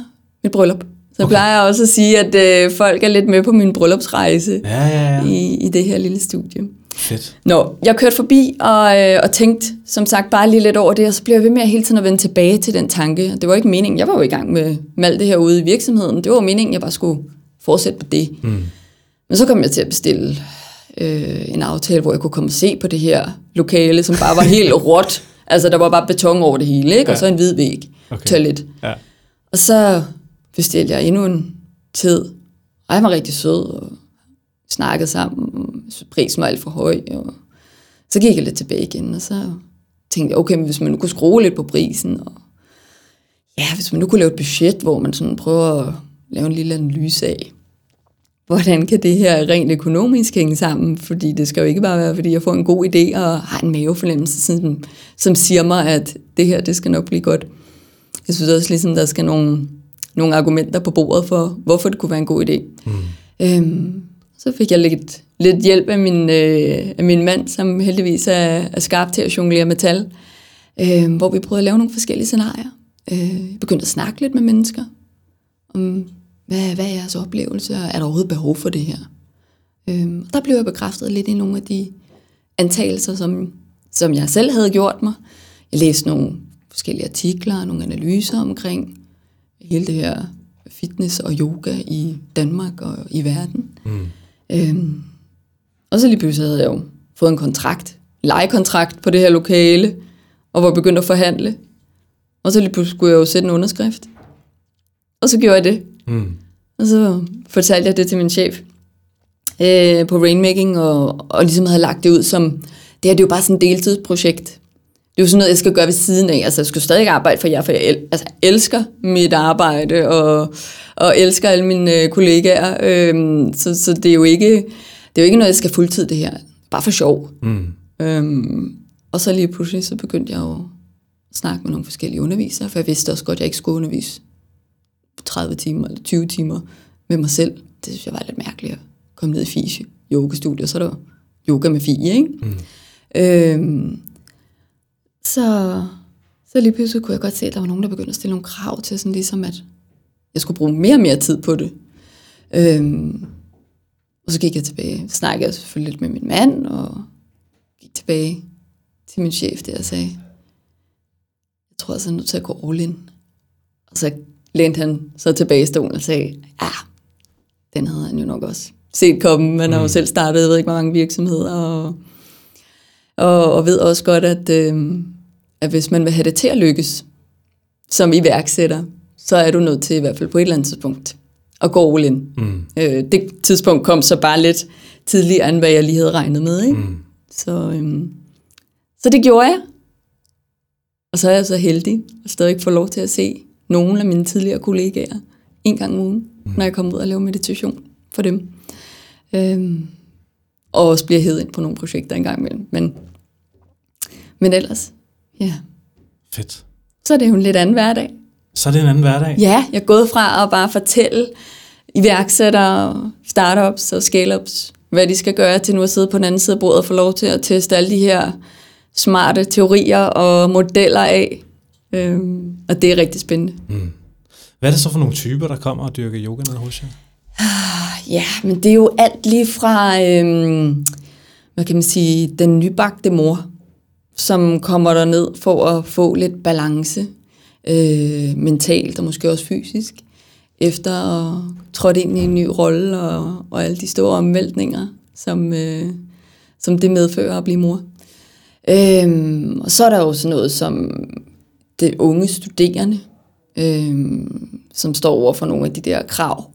B: mit bryllup. Så okay. plejer jeg også at sige, at øh, folk er lidt med på min bryllupsrejse
A: ja, ja, ja.
B: I, i det her lille studie.
A: Fedt.
B: Nå, jeg kørte forbi og, øh, og tænkte, som sagt, bare lige lidt over det, og så blev jeg ved med at hele tiden at vende tilbage til den tanke. Det var ikke meningen, jeg var jo i gang med, med alt det her ude i virksomheden. Det var meningen, jeg bare skulle fortsætte på det. Mm. Men så kom jeg til at bestille øh, en aftale, hvor jeg kunne komme og se på det her lokale, som bare var helt *laughs* råt. Altså, der var bare beton over det hele, ikke? Ja. og så en hvid væg, okay. toilet. Ja. Og så bestilte jeg endnu en tid. Og jeg var rigtig sød, og snakkede sammen, prisen var alt for høj, og så gik jeg lidt tilbage igen, og så tænkte jeg, okay, men hvis man nu kunne skrue lidt på prisen, og ja, hvis man nu kunne lave et budget, hvor man sådan prøver at lave en lille analyse af, hvordan kan det her rent økonomisk hænge sammen, fordi det skal jo ikke bare være, fordi jeg får en god idé og har en mavefornemmelse, som, som siger mig, at det her, det skal nok blive godt. Jeg synes også ligesom, der skal nogle, nogle argumenter på bordet for, hvorfor det kunne være en god idé. Mm. Øhm, så fik jeg lidt, lidt hjælp af min, øh, af min mand, som heldigvis er, er skarp til at jonglere med tal, øh, hvor vi prøvede at lave nogle forskellige scenarier. Øh, jeg begyndte at snakke lidt med mennesker om, hvad, hvad er jeres oplevelse, og er der overhovedet behov for det her? Øh, der blev jeg bekræftet lidt i nogle af de antagelser, som, som jeg selv havde gjort mig. Jeg læste nogle forskellige artikler, nogle analyser omkring hele det her fitness og yoga i Danmark og i verden. Mm. Øhm, og så lige pludselig havde jeg jo fået en kontrakt, lejekontrakt på det her lokale, og var begyndt at forhandle. Og så lige pludselig skulle jeg jo sætte en underskrift. Og så gjorde jeg det. Mm. Og så fortalte jeg det til min chef øh, på Rainmaking, og, og ligesom havde lagt det ud som, det her det er jo bare sådan et deltidsprojekt. Det er jo sådan noget, jeg skal gøre ved siden af. Altså, jeg skal stadig arbejde for jer, for jeg el- altså, elsker mit arbejde, og, og elsker alle mine øh, kollegaer. Øhm, så, så det er jo ikke det er jo ikke noget, jeg skal fuldtid det her. Bare for sjov. Mm. Øhm, og så lige pludselig, så begyndte jeg jo at snakke med nogle forskellige undervisere, for jeg vidste også godt, at jeg ikke skulle undervise 30 timer eller 20 timer med mig selv. Det synes jeg var lidt mærkeligt at komme ned i FISE yogastudiet, så er der yoga med FIE, ikke? Mm. Øhm, så, så lige pludselig kunne jeg godt se, at der var nogen, der begyndte at stille nogle krav til, sådan ligesom at jeg skulle bruge mere og mere tid på det. Øhm, og så gik jeg tilbage, snakkede jeg selvfølgelig lidt med min mand, og gik tilbage til min chef der og sagde, jeg tror jeg er nødt til at gå all in. Og så lænte han så tilbage i stolen og sagde, ja, den havde han jo nok også set komme. Man har jo mm. selv startet, jeg ved ikke, hvor mange virksomheder, og, og, og ved også godt, at, øh, at hvis man vil have det til at lykkes som iværksætter, så er du nødt til i hvert fald på et eller andet tidspunkt og gå all in. Mm. Øh, det tidspunkt kom så bare lidt tidligere, end hvad jeg lige havde regnet med. Ikke? Mm. Så, øhm, så det gjorde jeg. Og så er jeg så heldig at stadig få lov til at se nogle af mine tidligere kollegaer en gang om ugen, mm. når jeg kommer ud og laver meditation for dem. Øhm, og også bliver hed ind på nogle projekter en gang imellem. Men, men ellers, ja.
A: Fedt.
B: Så er det jo en lidt anden hverdag.
A: Så er det en anden hverdag?
B: Ja, jeg er gået fra at bare fortælle iværksættere, startups og scale-ups, hvad de skal gøre, til nu at sidde på den anden side af bordet og få lov til at teste alle de her smarte teorier og modeller af. Øhm, og det er rigtig spændende. Mm.
A: Hvad er det så for nogle typer, der kommer og dyrker yoga nede hos jer?
B: Ja, men det er jo alt lige fra, øhm, hvad kan man sige, den nybagte mor, som kommer der ned for at få lidt balance, øh, mentalt og måske også fysisk, efter at trådt ind i en ny rolle og, og alle de store omvæltninger, som, øh, som det medfører at blive mor. Øhm, og så er der jo sådan noget som det unge studerende, øhm, som står over for nogle af de der krav,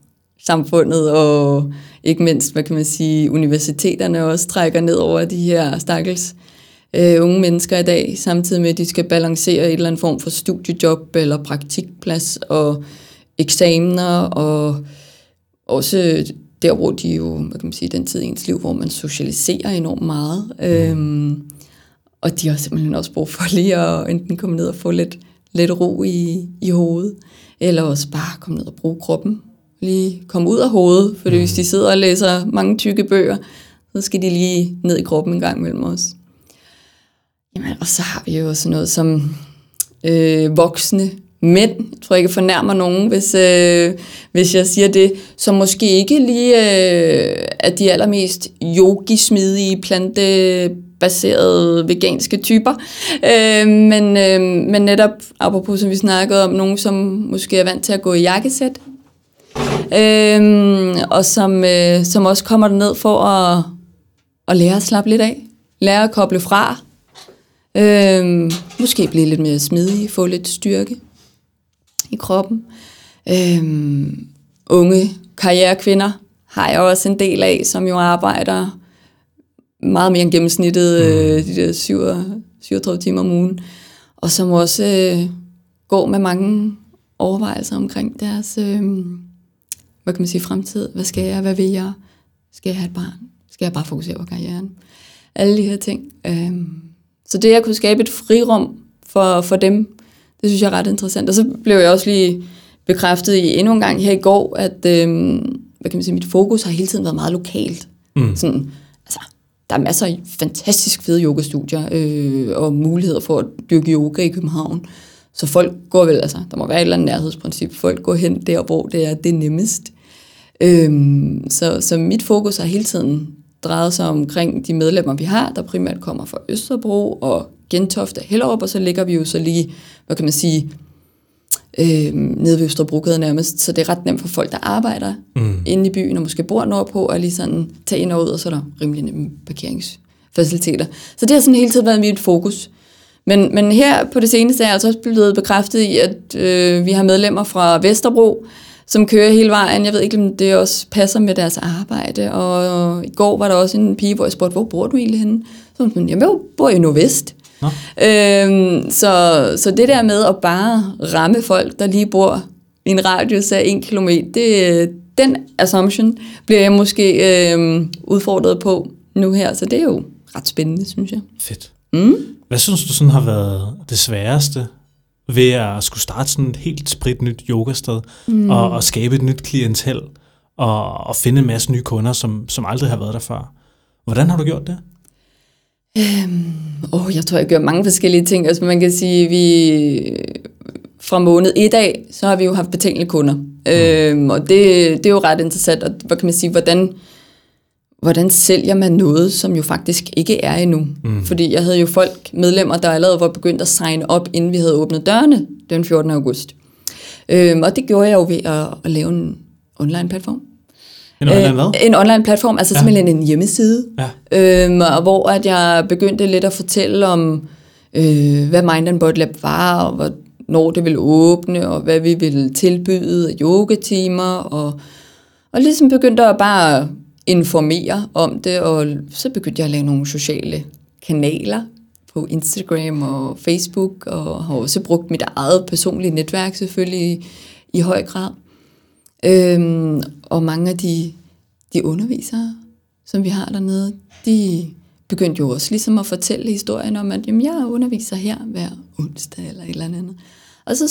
B: samfundet og ikke mindst, hvad kan man sige, universiteterne også trækker ned over de her stakkels øh, unge mennesker i dag, samtidig med, at de skal balancere et eller andet form for studiejob eller praktikplads og eksamener og også der, hvor de jo, hvad kan man sige, den tid i ens liv, hvor man socialiserer enormt meget. Mm. Øhm, og de har simpelthen også brug for lige at enten komme ned og få lidt, lidt ro i, i hovedet, eller også bare komme ned og bruge kroppen. Lige komme ud af hovedet, for mm. hvis de sidder og læser mange tykke bøger, så skal de lige ned i kroppen en gang mellem os. Jamen, og så har vi jo sådan noget som øh, voksne mænd, jeg tror ikke, jeg fornærmer nogen, hvis, øh, hvis jeg siger det, som måske ikke lige øh, er de allermest yogi-smidige, plantebaserede, veganske typer, øh, men, øh, men netop, apropos som vi snakkede om, nogen, som måske er vant til at gå i jakkesæt, øh, og som, øh, som også kommer ned for at, at lære at slappe lidt af, lære at koble fra, øh, måske blive lidt mere smidig, få lidt styrke i kroppen. Øhm, unge karrierekvinder har jeg også en del af, som jo arbejder meget mere end gennemsnittet, øh, mm. de der 37 timer om ugen, og som også øh, går med mange overvejelser omkring deres, øh, hvad kan man sige, fremtid. Hvad skal jeg? Hvad vil jeg? Skal jeg have et barn? Skal jeg bare fokusere på karrieren? Alle de her ting. Øh, så det at kunne skabe et frirum for, for dem, det synes jeg er ret interessant. Og så blev jeg også lige bekræftet i endnu en gang her i går, at øh, hvad kan man sige, mit fokus har hele tiden været meget lokalt. Mm. Sådan, altså, der er masser af fantastisk fede yogastudier øh, og muligheder for at dyrke yoga i København. Så folk går vel, altså, der må være et eller andet nærhedsprincip. Folk går hen der, hvor det er det nemmest. Øhm, så, så mit fokus har hele tiden drejet sig omkring de medlemmer, vi har, der primært kommer fra Østerbro og Gentofte Hellerup, og så ligger vi jo så lige, hvad kan man sige, øh, nede ved Østerbrogade nærmest, så det er ret nemt for folk, der arbejder mm. inde i byen og måske bor nordpå, og lige sådan tage ind og ud, og så er der rimelig nemme parkeringsfaciliteter. Så det har sådan hele tiden været mit fokus. Men, men her på det seneste er jeg altså også blevet bekræftet i, at øh, vi har medlemmer fra Vesterbro, som kører hele vejen. Jeg ved ikke, om det også passer med deres arbejde. Og i går var der også en pige, hvor jeg spurgte, hvor bor du egentlig henne? Så hun jeg bor i Nordvest. Øhm, så, så det der med at bare ramme folk, der lige bor i en radius af en kilometer, det, den assumption bliver jeg måske øhm, udfordret på nu her, så det er jo ret spændende, synes jeg.
A: Fedt. Mm? Hvad synes du sådan har været det sværeste ved at skulle starte sådan et helt sprit nyt yogasted mm. og, og skabe et nyt klientel og, og finde en masse nye kunder, som, som aldrig har været der før? Hvordan har du gjort det?
B: Øhm, oh, jeg tror, jeg gør mange forskellige ting. Altså man kan sige, vi fra måned et af, så har vi jo haft betalende kunder. Mm. Øhm, og det, det er jo ret interessant, og hvad kan man sige, hvordan, hvordan sælger man noget, som jo faktisk ikke er endnu? Mm. Fordi jeg havde jo folk, medlemmer, der allerede var begyndt at signe op, inden vi havde åbnet dørene den 14. august. Øhm, og det gjorde jeg jo ved at, at lave en online platform.
A: En online hvad?
B: En online platform, altså ja. simpelthen en hjemmeside, ja. øhm, hvor at jeg begyndte lidt at fortælle om, øh, hvad Mind and Body Lab var, og når det vil åbne, og hvad vi vil tilbyde af yogatimer, og, og ligesom begyndte at bare informere om det, og så begyndte jeg at lave nogle sociale kanaler på Instagram og Facebook, og har også brugt mit eget personlige netværk selvfølgelig i, i høj grad. Øhm, og mange af de, de undervisere, som vi har dernede, de begyndte jo også ligesom at fortælle historien om, at jamen, jeg underviser her hver onsdag eller et eller andet. Og så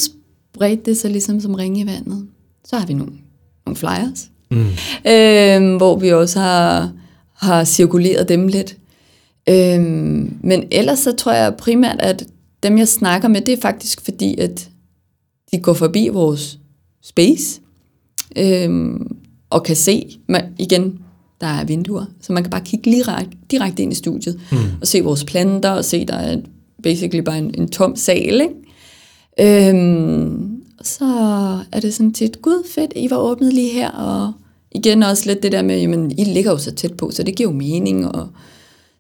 B: spredte det sig ligesom som ringe i vandet. Så har vi nogle, nogle flyers, mm. øhm, hvor vi også har, har cirkuleret dem lidt. Øhm, men ellers så tror jeg primært, at dem jeg snakker med, det er faktisk fordi, at de går forbi vores space, øhm, og kan se, man, igen, der er vinduer, så man kan bare kigge lige direkte ind i studiet, mm. og se vores planter, og se, der er basically bare en, en tom sal, ikke? Øhm, så er det sådan tit, gud fedt, I var åbnet lige her, og igen også lidt det der med, jamen, I ligger jo så tæt på, så det giver jo mening, og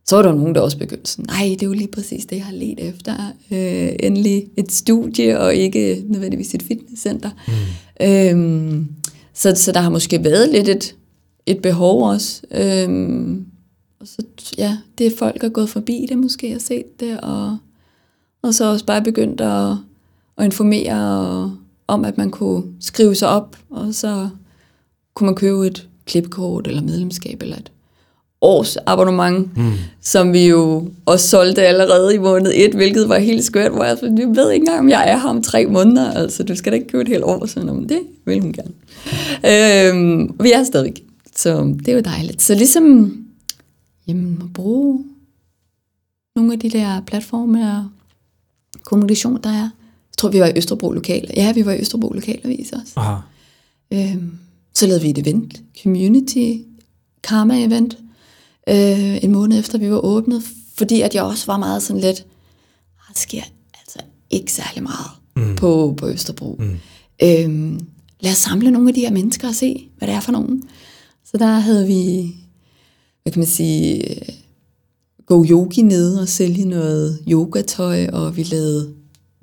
B: så var der nogen, der også begyndte sådan, nej, det er jo lige præcis det, jeg har let efter. Øh, endelig et studie, og ikke nødvendigvis et fitnesscenter. Mm. Øhm, så, så der har måske været lidt et, et behov også. Øhm, og så, ja, det er folk, der er gået forbi det måske og set det, og, og så også bare begyndt at, at informere og, om, at man kunne skrive sig op, og så kunne man købe et klipkort eller medlemskab eller et års abonnement, mm. som vi jo også solgte allerede i måned 1, hvilket var helt skørt, hvor jeg så, jeg ved ikke engang, om jeg er her om tre måneder, altså du skal da ikke købe et helt år, så om det vil hun gerne. øhm, vi er stadigvæk, så det er jo dejligt. Så ligesom jamen, at bruge nogle af de der platforme og kommunikation, der er. Jeg tror, vi var i Østerbro Lokal. Ja, vi var i Østerbro Lokalavis også. Aha. Øhm, så lavede vi et event, community karma event, øh, en måned efter vi var åbnet, fordi at jeg også var meget sådan lidt, ah, der sker altså ikke særlig meget mm. på, på Østerbro. Mm. Øhm, lad os samle nogle af de her mennesker og se, hvad det er for nogen. Så der havde vi, hvad kan man sige, gå yogi nede og sælge noget yogatøj, og vi lavede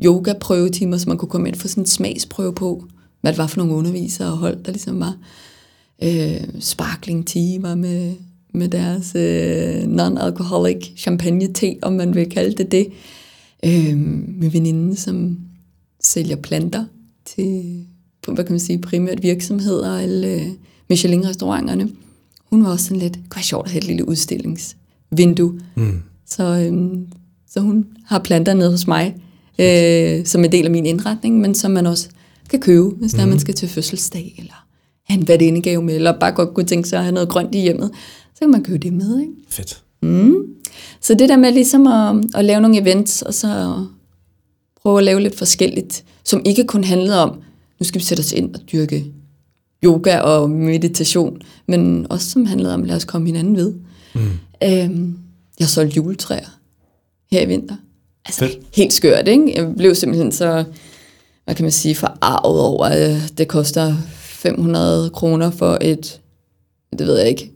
B: yoga-prøvetimer, så man kunne komme ind og få sådan en smagsprøve på, hvad det var for nogle undervisere og hold, der ligesom var. Øh, sparkling tea var med med deres øh, non-alcoholic champagne-te, om man vil kalde det det. Øh, med veninden, som sælger planter til, hvad kan man sige, primært virksomheder eller øh, Michelin-restauranterne. Hun var også sådan lidt, det var sjovt at have et lille udstillingsvindue. Mm. Så, øh, så hun har planter nede hos mig, øh, som en del af min indretning, men som man også kan købe, hvis mm. der man skal til fødselsdag, eller have en værdindegave med, eller bare godt kunne tænke sig at have noget grønt i hjemmet så kan man købe det med. Ikke?
A: Fedt.
B: Mm. Så det der med ligesom at, at lave nogle events, og så prøve at lave lidt forskelligt, som ikke kun handlede om, nu skal vi sætte os ind og dyrke yoga og meditation, men også som handlede om, lad os komme hinanden ved. Mm. Øhm, jeg solgte juletræer her i vinter. Altså Fedt. helt skørt, ikke? Jeg blev simpelthen så, hvad kan man sige, forarvet over, at det koster 500 kroner for et, det ved jeg ikke,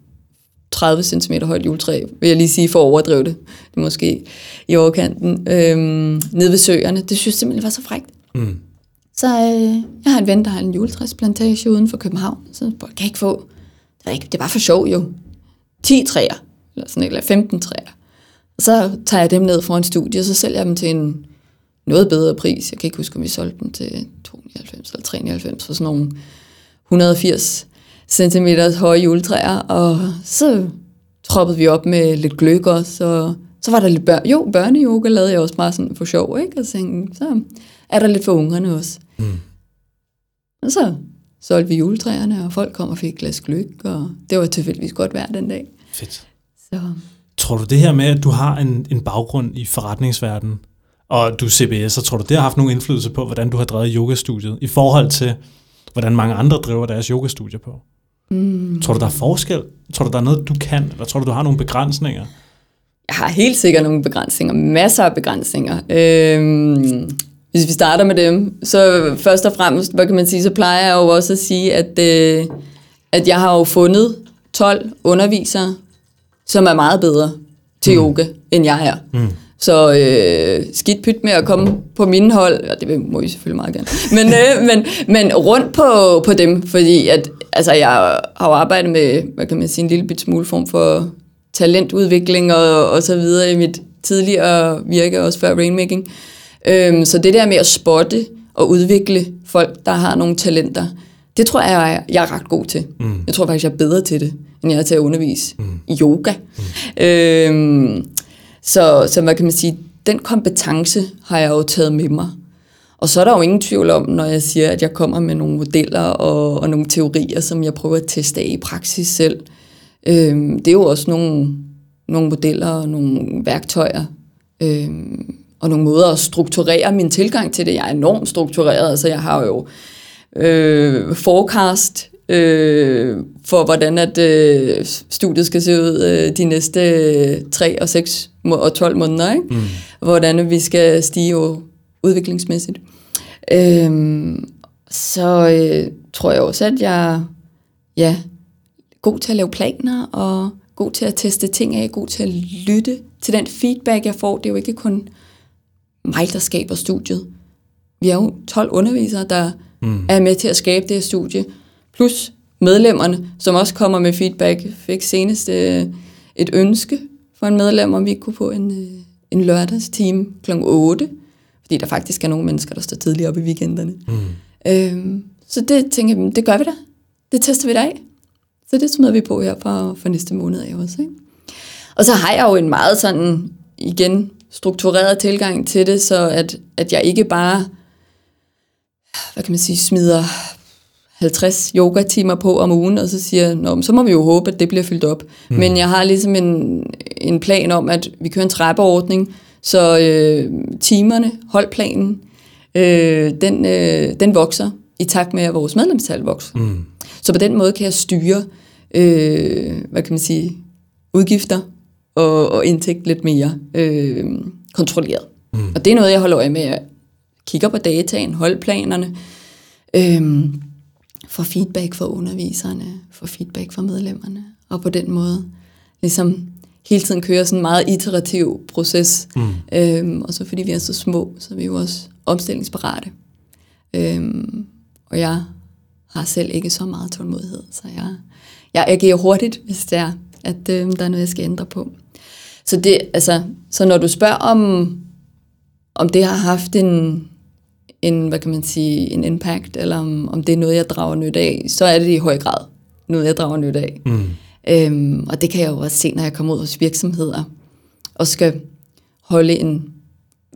B: 30 cm højt juletræ, vil jeg lige sige, for at overdrive det. Det er måske i overkanten. Øhm, nede ved søerne. Det synes jeg simpelthen var så frægt. Mm. Så øh, jeg har en ven, der har en juletræsplantage uden for København. Så jeg kan ikke få... Det var, ikke, det var for sjov jo. 10 træer, eller sådan eller 15 træer. Og så tager jeg dem ned fra en studie, og så sælger jeg dem til en noget bedre pris. Jeg kan ikke huske, om vi solgte dem til 92 eller 93 for sådan nogle 180 cm høje juletræer, og så troppede vi op med lidt gløk også, og så var der lidt børn. Jo, børneyoga lavede jeg også meget sådan for sjov, ikke? Og så, så er der lidt for ungerne også. Mm. Og så solgte vi juletræerne, og folk kom og fik et glas gløk, og det var tilfældigvis godt vejr den dag.
A: Fedt. Så. Tror du det her med, at du har en, en baggrund i forretningsverdenen, og du CBS, så tror du det har haft nogen indflydelse på, hvordan du har drevet yogastudiet, i forhold til, hvordan mange andre driver deres yogastudier på? Mm. Tror du, der er forskel? Tror du, der er noget, du kan? Eller tror du, du har nogle begrænsninger?
B: Jeg har helt sikkert nogle begrænsninger. Masser af begrænsninger. Øhm, hvis vi starter med dem, så først og fremmest, hvad kan man sige, så plejer jeg jo også at sige, at, øh, at jeg har jo fundet 12 undervisere, som er meget bedre til mm. yoga, end jeg er. Mm. Så øh, skidt pyt med at komme på mine hold, og det må I selvfølgelig meget gerne, men, øh, *laughs* men, men rundt på, på dem, fordi at, altså, jeg har jo arbejdet med, hvad kan man sige, en lille bit smule form for talentudvikling og, og så videre i mit tidligere virke, også før rainmaking. Øhm, så det der med at spotte og udvikle folk, der har nogle talenter, det tror jeg, jeg er, ret god til. Mm. Jeg tror faktisk, jeg er bedre til det, end jeg er til at undervise mm. i yoga. Mm. Øhm, så, så hvad kan man sige, den kompetence har jeg jo taget med mig. Og så er der jo ingen tvivl om, når jeg siger, at jeg kommer med nogle modeller og, og nogle teorier, som jeg prøver at teste af i praksis selv. Øhm, det er jo også nogle, nogle modeller og nogle værktøjer, øhm, og nogle måder at strukturere min tilgang til det. Jeg er enormt struktureret, altså jeg har jo øh, forecast øh, for, hvordan at øh, studiet skal se ud øh, de næste øh, 3 og 6 og 12 måneder. Ikke? Mm. Hvordan vi skal stige udviklingsmæssigt. Øh, så øh, tror jeg også, at jeg ja, god til at lave planer, og god til at teste ting af, god til at lytte til den feedback, jeg får. Det er jo ikke kun mig, der skaber studiet. Vi er jo 12 undervisere, der mm. er med til at skabe det her studie, plus medlemmerne, som også kommer med feedback. Fik senest øh, et ønske for en medlem, om vi kunne få en, øh, en lørdagstime kl. 8, fordi der faktisk er nogle mennesker, der står tidligere op i weekenderne. Mm. Øhm, så det tænker jeg, det gør vi da. Det tester vi da af. Så det smider vi på her for, for næste måned af også. Ikke? Og så har jeg jo en meget sådan, igen, struktureret tilgang til det, så at, at jeg ikke bare, hvad kan man sige, smider 50 yoga-timer på om ugen, og så siger Nå, så må vi jo håbe, at det bliver fyldt op. Mm. Men jeg har ligesom en, en plan om, at vi kører en trappeordning, så øh, timerne, holdplanen, øh, den, øh, den vokser i takt med, at vores medlemstal vokser. Mm. Så på den måde kan jeg styre, øh, hvad kan man sige, udgifter og, og indtægt lidt mere øh, kontrolleret. Mm. Og det er noget, jeg holder øje med. Jeg kigger på dataen, holdplanerne, øh, får feedback fra underviserne, får feedback fra medlemmerne, og på den måde ligesom hele tiden kører sådan en meget iterativ proces. Mm. Øhm, og så fordi vi er så små, så er vi jo også omstillingsparate. Øhm, og jeg har selv ikke så meget tålmodighed, så jeg, jeg agerer hurtigt, hvis det er, at øhm, der er noget, jeg skal ændre på. Så, det, altså, så når du spørger om, om det har haft en, en, hvad kan man sige, en impact, eller om, om det er noget, jeg drager nyt af, så er det i høj grad noget, jeg drager nyt af. Mm. Øhm, og det kan jeg jo også se, når jeg kommer ud hos virksomheder, og skal holde en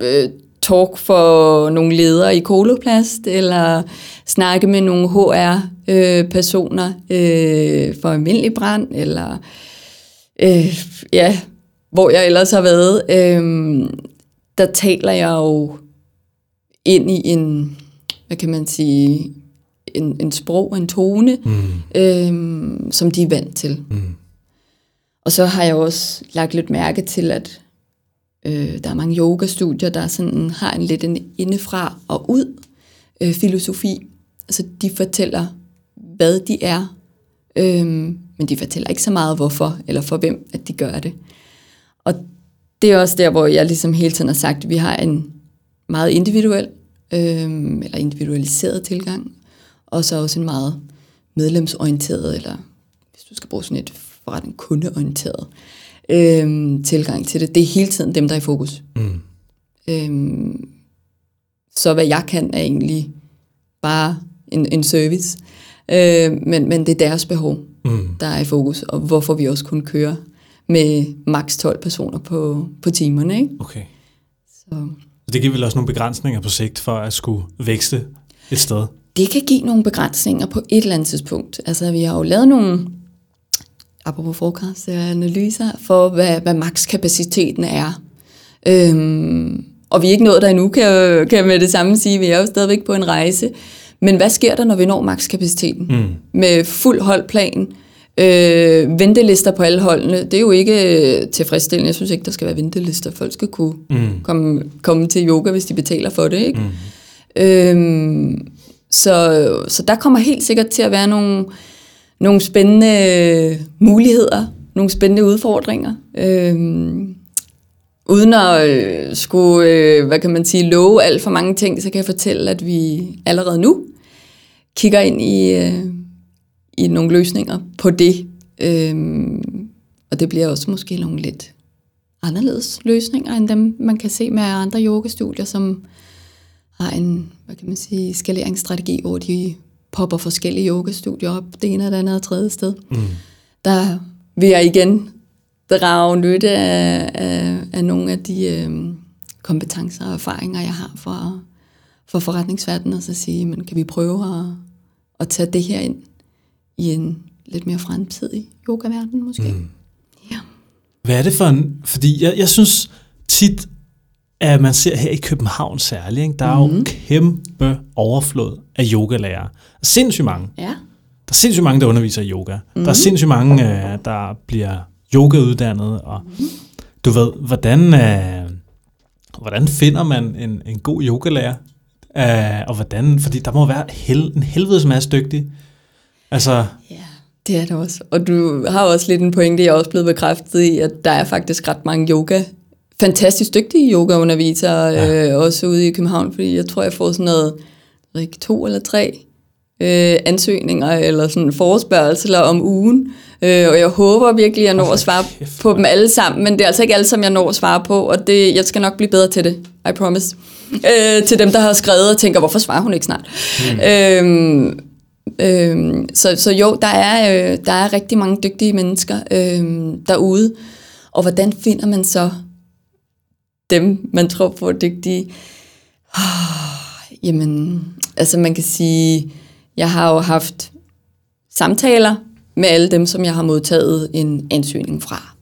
B: øh, talk for nogle ledere i Koloplast, eller snakke med nogle HR-personer øh, øh, for almindelig brand, eller øh, ja, hvor jeg ellers har været, øh, der taler jeg jo ind i en, hvad kan man sige, en, en sprog, en tone, mm. øh, som de er vant til. Mm. Og så har jeg også lagt lidt mærke til, at øh, der er mange yogastudier, der sådan har en lidt en indefra og ud øh, filosofi. Altså de fortæller, hvad de er, øh, men de fortæller ikke så meget hvorfor, eller for hvem, at de gør det. Og det er også der, hvor jeg ligesom hele tiden har sagt, at vi har en meget individuel, øh, eller individualiseret tilgang, og så også en meget medlemsorienteret, eller hvis du skal bruge sådan et forretning, kundeorienteret øh, tilgang til det. Det er hele tiden dem, der er i fokus. Mm. Øh, så hvad jeg kan, er egentlig bare en, en service. Øh, men, men det er deres behov, mm. der er i fokus, og hvorfor vi også kun kører med maks 12 personer på, på timerne. Ikke?
A: Okay. Så. Det giver vel også nogle begrænsninger på sigt for at skulle vækste et sted?
B: Det kan give nogle begrænsninger på et eller andet tidspunkt. Altså, vi har jo lavet nogle, apropos forecast, analyser for, hvad, hvad makskapaciteten er. Øhm, og vi er ikke nået der endnu, kan kan jeg med det samme sige. Vi er jo stadigvæk på en rejse. Men hvad sker der, når vi når makskapaciteten? Mm. Med fuld holdplan, øh, ventelister på alle holdene. Det er jo ikke tilfredsstillende. Jeg synes ikke, der skal være ventelister. Folk skal kunne mm. komme, komme til yoga, hvis de betaler for det. Ikke? Mm. Øhm, så, så der kommer helt sikkert til at være nogle, nogle spændende muligheder, nogle spændende udfordringer. Øhm, uden at øh, skulle, øh, hvad kan man sige, love alt for mange ting, så kan jeg fortælle, at vi allerede nu kigger ind i, øh, i nogle løsninger på det. Øhm, og det bliver også måske nogle lidt anderledes løsninger, end dem, man kan se med andre yogastudier, som har en, hvad kan man sige, skaleringsstrategi, hvor de popper forskellige yogastudier op, det ene og det andet og tredje sted. Mm. Der vil jeg igen drage nytte af, af, af nogle af de øh, kompetencer og erfaringer, jeg har for, for forretningsverdenen, og så sige, men kan vi prøve at, at tage det her ind i en lidt mere fremtidig yogaverden måske? Mm.
A: Ja. Hvad er det for en... Fordi jeg, jeg synes tit, at man ser her i København særligt, ikke? der er mm. jo mhm. kæmpe overflod af yogalærer. Sindssygt mange.
B: Ja.
A: Der er sindssygt mange, der underviser i yoga. Mm. Der er mhm. sindssygt mange, uh, der bliver yogauddannet. Og mm. du ved, hvordan, uh, hvordan finder man en, en god yogalærer? Uh, og hvordan, fordi der må være hel, en helvedes masse dygtige. Altså,
B: ja. Det er det også. Og du har også lidt en pointe, jeg er også blevet bekræftet i, at der er faktisk ret mange yoga, fantastisk dygtige yogaundervisere, ja. øh, også ude i København, fordi jeg tror, jeg får sådan noget, ikke, to eller tre øh, ansøgninger eller sådan forespørgelser om ugen. Øh, og jeg håber virkelig, at jeg når at svare på dem alle sammen, men det er altså ikke alle sammen, jeg når at svare på, og det, jeg skal nok blive bedre til det, I promise. Øh, til dem, der har skrevet og tænker, hvorfor svarer hun ikke snart? Mm. Øh, Øhm, så, så jo, der er, øh, der er rigtig mange dygtige mennesker øh, derude. Og hvordan finder man så dem, man tror på er dygtige? Oh, *sighs* jamen, altså man kan sige, jeg har jo haft samtaler med alle dem, som jeg har modtaget en ansøgning fra.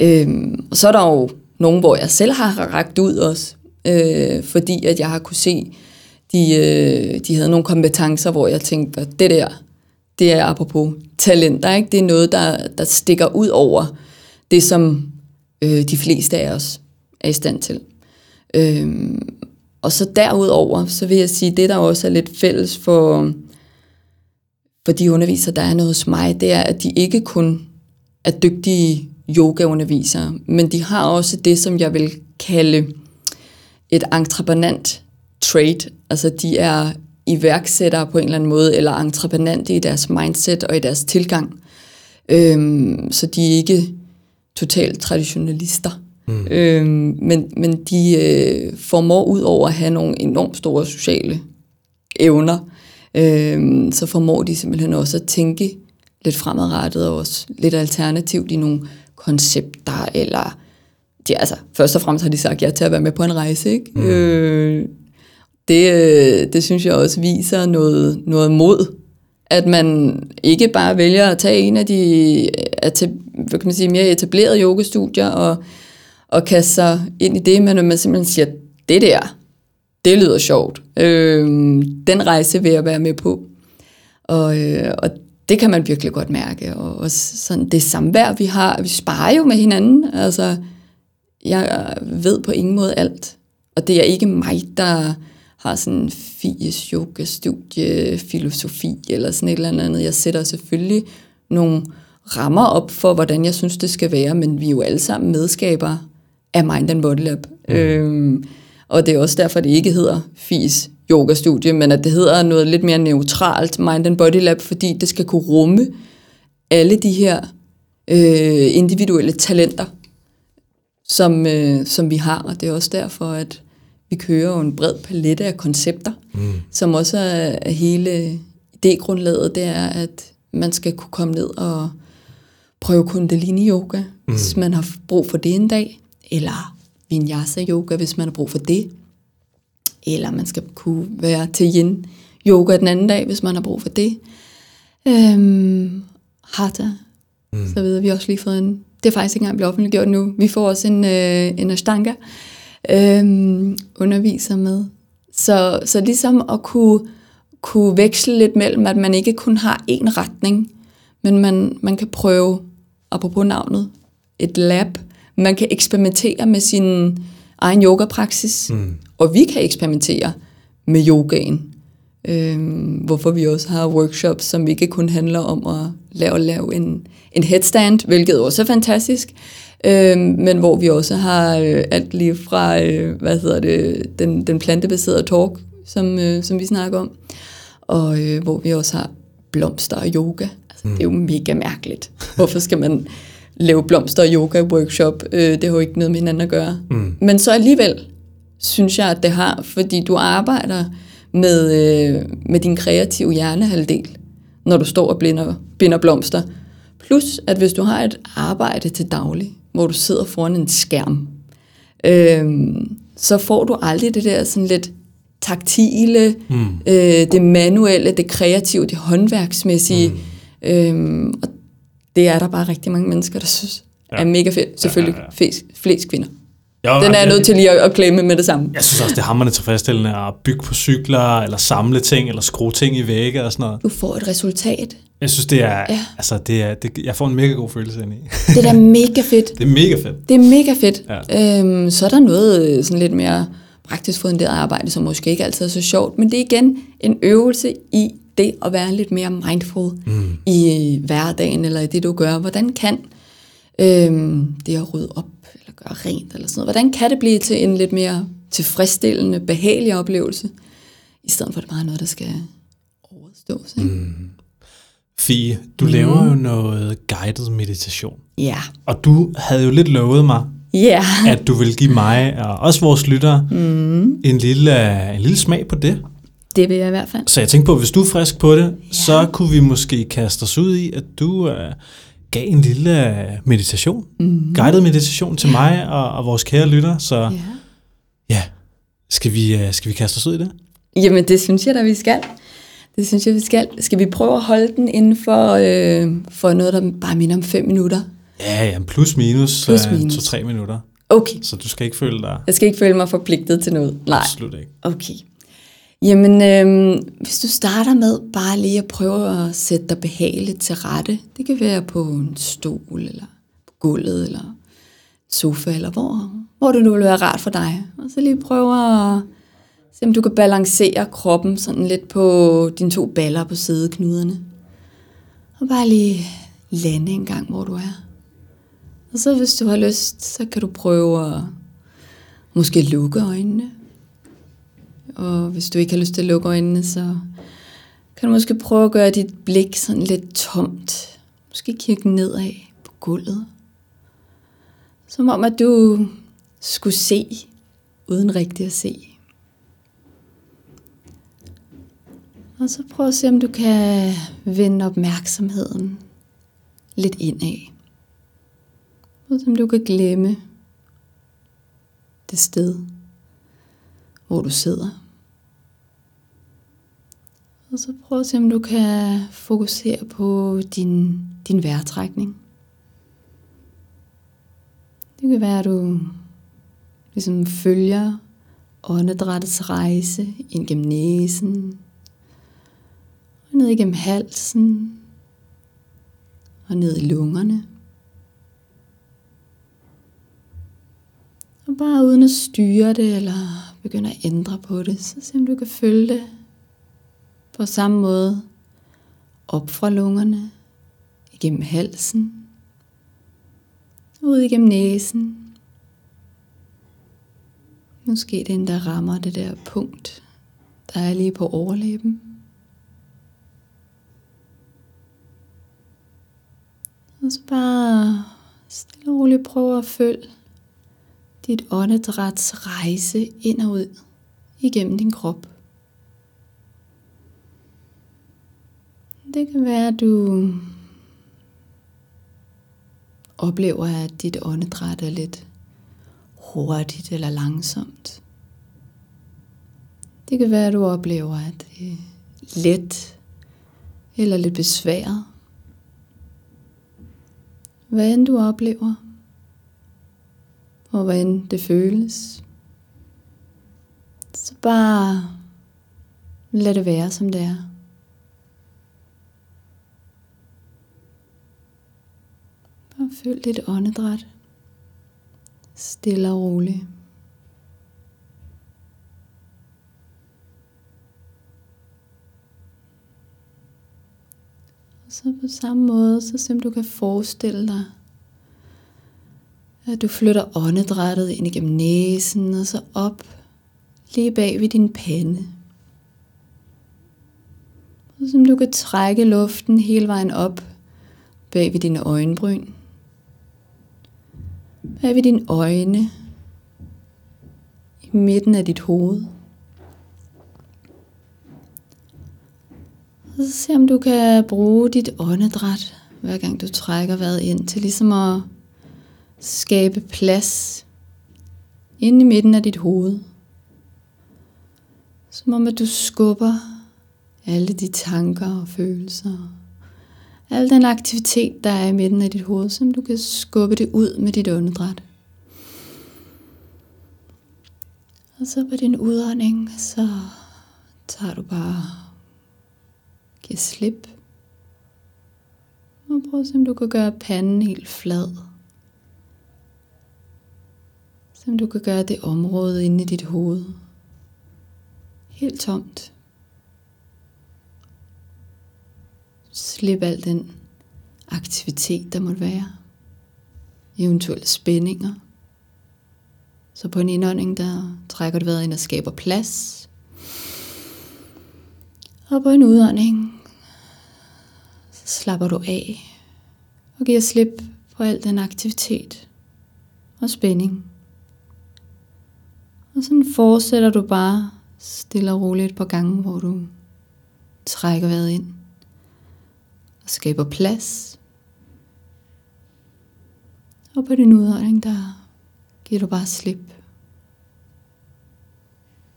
B: Øhm, og så er der jo nogen, hvor jeg selv har ragt ud også, øh, fordi at jeg har kunne se, de, øh, de havde nogle kompetencer, hvor jeg tænkte, det der, det er apropos talenter, ikke? det er noget, der, der stikker ud over det, som øh, de fleste af os er i stand til. Øhm, og så derudover, så vil jeg sige, det der også er lidt fælles for, for de undervisere, der er noget hos mig, det er, at de ikke kun er dygtige yogaundervisere, men de har også det, som jeg vil kalde et entreprenant trade. Altså de er iværksættere på en eller anden måde, eller entreprenante i deres mindset og i deres tilgang. Øhm, så de er ikke totalt traditionalister. Mm. Øhm, men, men de øh, formår ud over at have nogle enormt store sociale evner, øhm, så formår de simpelthen også at tænke lidt fremadrettet og også lidt alternativt i nogle koncepter, eller de, altså, først og fremmest har de sagt ja til at være med på en rejse, ikke? Mm. Øh, det, øh, det synes jeg også viser noget, noget mod, at man ikke bare vælger at tage en af de hvad kan man sige, mere etablerede yogastudier og, og kaste sig ind i det, men at man simpelthen siger, det der, det lyder sjovt. Øh, den rejse vil jeg være med på. Og, øh, og det kan man virkelig godt mærke. Og, og sådan det samvær, vi har, vi sparer jo med hinanden. Altså, jeg ved på ingen måde alt. Og det er ikke mig, der har sådan en fies yoga studie filosofi eller sådan et eller andet. Jeg sætter selvfølgelig nogle rammer op for, hvordan jeg synes, det skal være, men vi er jo alle sammen medskabere af Mind and Body Lab. Mm. Øhm, og det er også derfor, det ikke hedder FIS yoga studie, men at det hedder noget lidt mere neutralt Mind and Body Lab, fordi det skal kunne rumme alle de her øh, individuelle talenter, som, øh, som vi har, og det er også derfor, at vi kører jo en bred palette af koncepter, mm. som også er hele idégrundlaget, det er, at man skal kunne komme ned og prøve kundalini-yoga, mm. hvis man har brug for det en dag, eller vinyasa-yoga, hvis man har brug for det, eller man skal kunne være til yin-yoga den anden dag, hvis man har brug for det. Øhm, hatha, mm. så ved vi også lige fået en, det er faktisk ikke engang blevet offentliggjort nu, vi får også en, øh, en ashtanga, øhm, underviser med. Så, så ligesom at kunne, kunne veksle lidt mellem, at man ikke kun har én retning, men man, man kan prøve, apropos navnet, et lab. Man kan eksperimentere med sin egen yogapraksis, mm. og vi kan eksperimentere med yogaen. Øhm, hvorfor vi også har workshops, som ikke kun handler om at lave, lave en, en headstand, hvilket også er fantastisk, Øh, men hvor vi også har øh, alt lige fra, øh, hvad hedder det, den, den plantebaserede talk, som, øh, som vi snakker om, og øh, hvor vi også har blomster og yoga. Altså, mm. Det er jo mega mærkeligt. Hvorfor skal man lave blomster og yoga workshop? Øh, det har jo ikke noget med hinanden at gøre. Mm. Men så alligevel synes jeg, at det har, fordi du arbejder med, øh, med din kreative hjernehalvdel, når du står og binder, binder blomster. Plus, at hvis du har et arbejde til daglig, hvor du sidder foran en skærm, øh, så får du aldrig det der sådan lidt taktile, mm. øh, det manuelle, det kreative, det håndværksmæssige. Mm. Øhm, og det er der bare rigtig mange mennesker, der synes ja. er mega fedt. Selvfølgelig ja, ja, ja. Flest, flest kvinder. Jo, Den er jeg nødt til lige at, at klemme med det samme.
A: Jeg synes også, det er hammerende tilfredsstillende at bygge på cykler, eller samle ting, eller skrue ting i vægge og sådan noget.
B: Du får et resultat.
A: Jeg synes, det er, ja. altså, det er, det, jeg får en mega god følelse ind i.
B: det er da mega fedt. *laughs*
A: det er mega fedt.
B: Det er mega fedt. Ja. Øhm, så er der noget sådan lidt mere praktisk funderet arbejde, som måske ikke altid er så sjovt, men det er igen en øvelse i det at være lidt mere mindful mm. i hverdagen, eller i det, du gør. Hvordan kan øhm, det at rydde op, eller gøre rent, eller sådan noget, hvordan kan det blive til en lidt mere tilfredsstillende, behagelig oplevelse, i stedet for at det bare er noget, der skal overstås. Ikke? Mm.
A: Fie, du mm. laver jo noget guided meditation.
B: Ja. Yeah.
A: Og du havde jo lidt lovet mig,
B: yeah.
A: at du vil give mig og også vores lyttere mm. en, lille, en lille smag på det.
B: Det vil jeg i hvert fald.
A: Så jeg tænkte på, at hvis du er frisk på det, ja. så kunne vi måske kaste os ud i, at du uh, gav en lille meditation, mm. guided meditation til mig og, og vores kære lyttere. Så ja, ja skal, vi, uh, skal vi kaste os ud i det?
B: Jamen, det synes jeg da, vi skal. Det synes jeg, vi skal. Skal vi prøve at holde den inden for, øh, for noget, der bare minder om fem minutter?
A: Ja, ja, plus minus, plus øh, minus. to-tre minutter.
B: Okay.
A: Så du skal ikke føle dig...
B: Jeg skal ikke føle mig forpligtet til noget. Nej.
A: Absolut ikke.
B: Okay. Jamen, øh, hvis du starter med bare lige at prøve at sætte dig behageligt til rette. Det kan være på en stol, eller på gulvet, eller sofa, eller hvor, hvor det nu vil være rart for dig. Og så lige prøve at se, om du kan balancere kroppen sådan lidt på dine to baller på sædeknuderne. Og bare lige lande en gang, hvor du er. Og så hvis du har lyst, så kan du prøve at måske lukke øjnene. Og hvis du ikke har lyst til at lukke øjnene, så kan du måske prøve at gøre dit blik sådan lidt tomt. Måske kigge nedad på gulvet. Som om, at du skulle se, uden rigtigt at se. Og så prøv at se, om du kan vende opmærksomheden lidt indad. Og som du kan glemme det sted, hvor du sidder. Og så prøv at se, om du kan fokusere på din, din vejrtrækning. Det kan være, at du ligesom følger åndedrættets rejse ind gennem næsen, og ned igennem halsen, og ned i lungerne. Og bare uden at styre det, eller begynde at ændre på det, så se om du kan følge det på samme måde op fra lungerne, igennem halsen, ud igennem næsen. Måske den, der rammer det der punkt, der er lige på overlæben. Og så bare stille og roligt prøve at følge dit åndedræts rejse ind og ud igennem din krop. Det kan være, at du oplever, at dit åndedræt er lidt hurtigt eller langsomt. Det kan være, at du oplever, at det er let eller lidt besværet. Hvad end du oplever, og hvordan det føles. Så bare lad det være, som det er. Bare føl dit åndedræt. Stille og roligt. Så på samme måde, så simpelthen du kan forestille dig, at du flytter åndedrættet ind igennem næsen, og så op lige bag ved din pande. Og som du kan trække luften hele vejen op bag ved dine øjenbryn. Bag ved dine øjne. I midten af dit hoved. Og så se om du kan bruge dit åndedræt, hver gang du trækker vejret ind, til ligesom at skabe plads inde i midten af dit hoved. Som om at du skubber alle de tanker og følelser. Al den aktivitet, der er i midten af dit hoved, som du kan skubbe det ud med dit åndedræt. Og så på din udånding, så tager du bare giver slip. Og prøv at se, om du kan gøre panden helt flad. Som om du kan gøre det område inde i dit hoved helt tomt. Slip al den aktivitet, der måtte være. Eventuelle spændinger. Så på en indånding, der trækker du vejret ind og skaber plads. Og på en udånding, slapper du af og giver slip på al den aktivitet og spænding. Og sådan fortsætter du bare stille og roligt på gange, hvor du trækker vejret ind og skaber plads. Og på din udånding, der giver du bare slip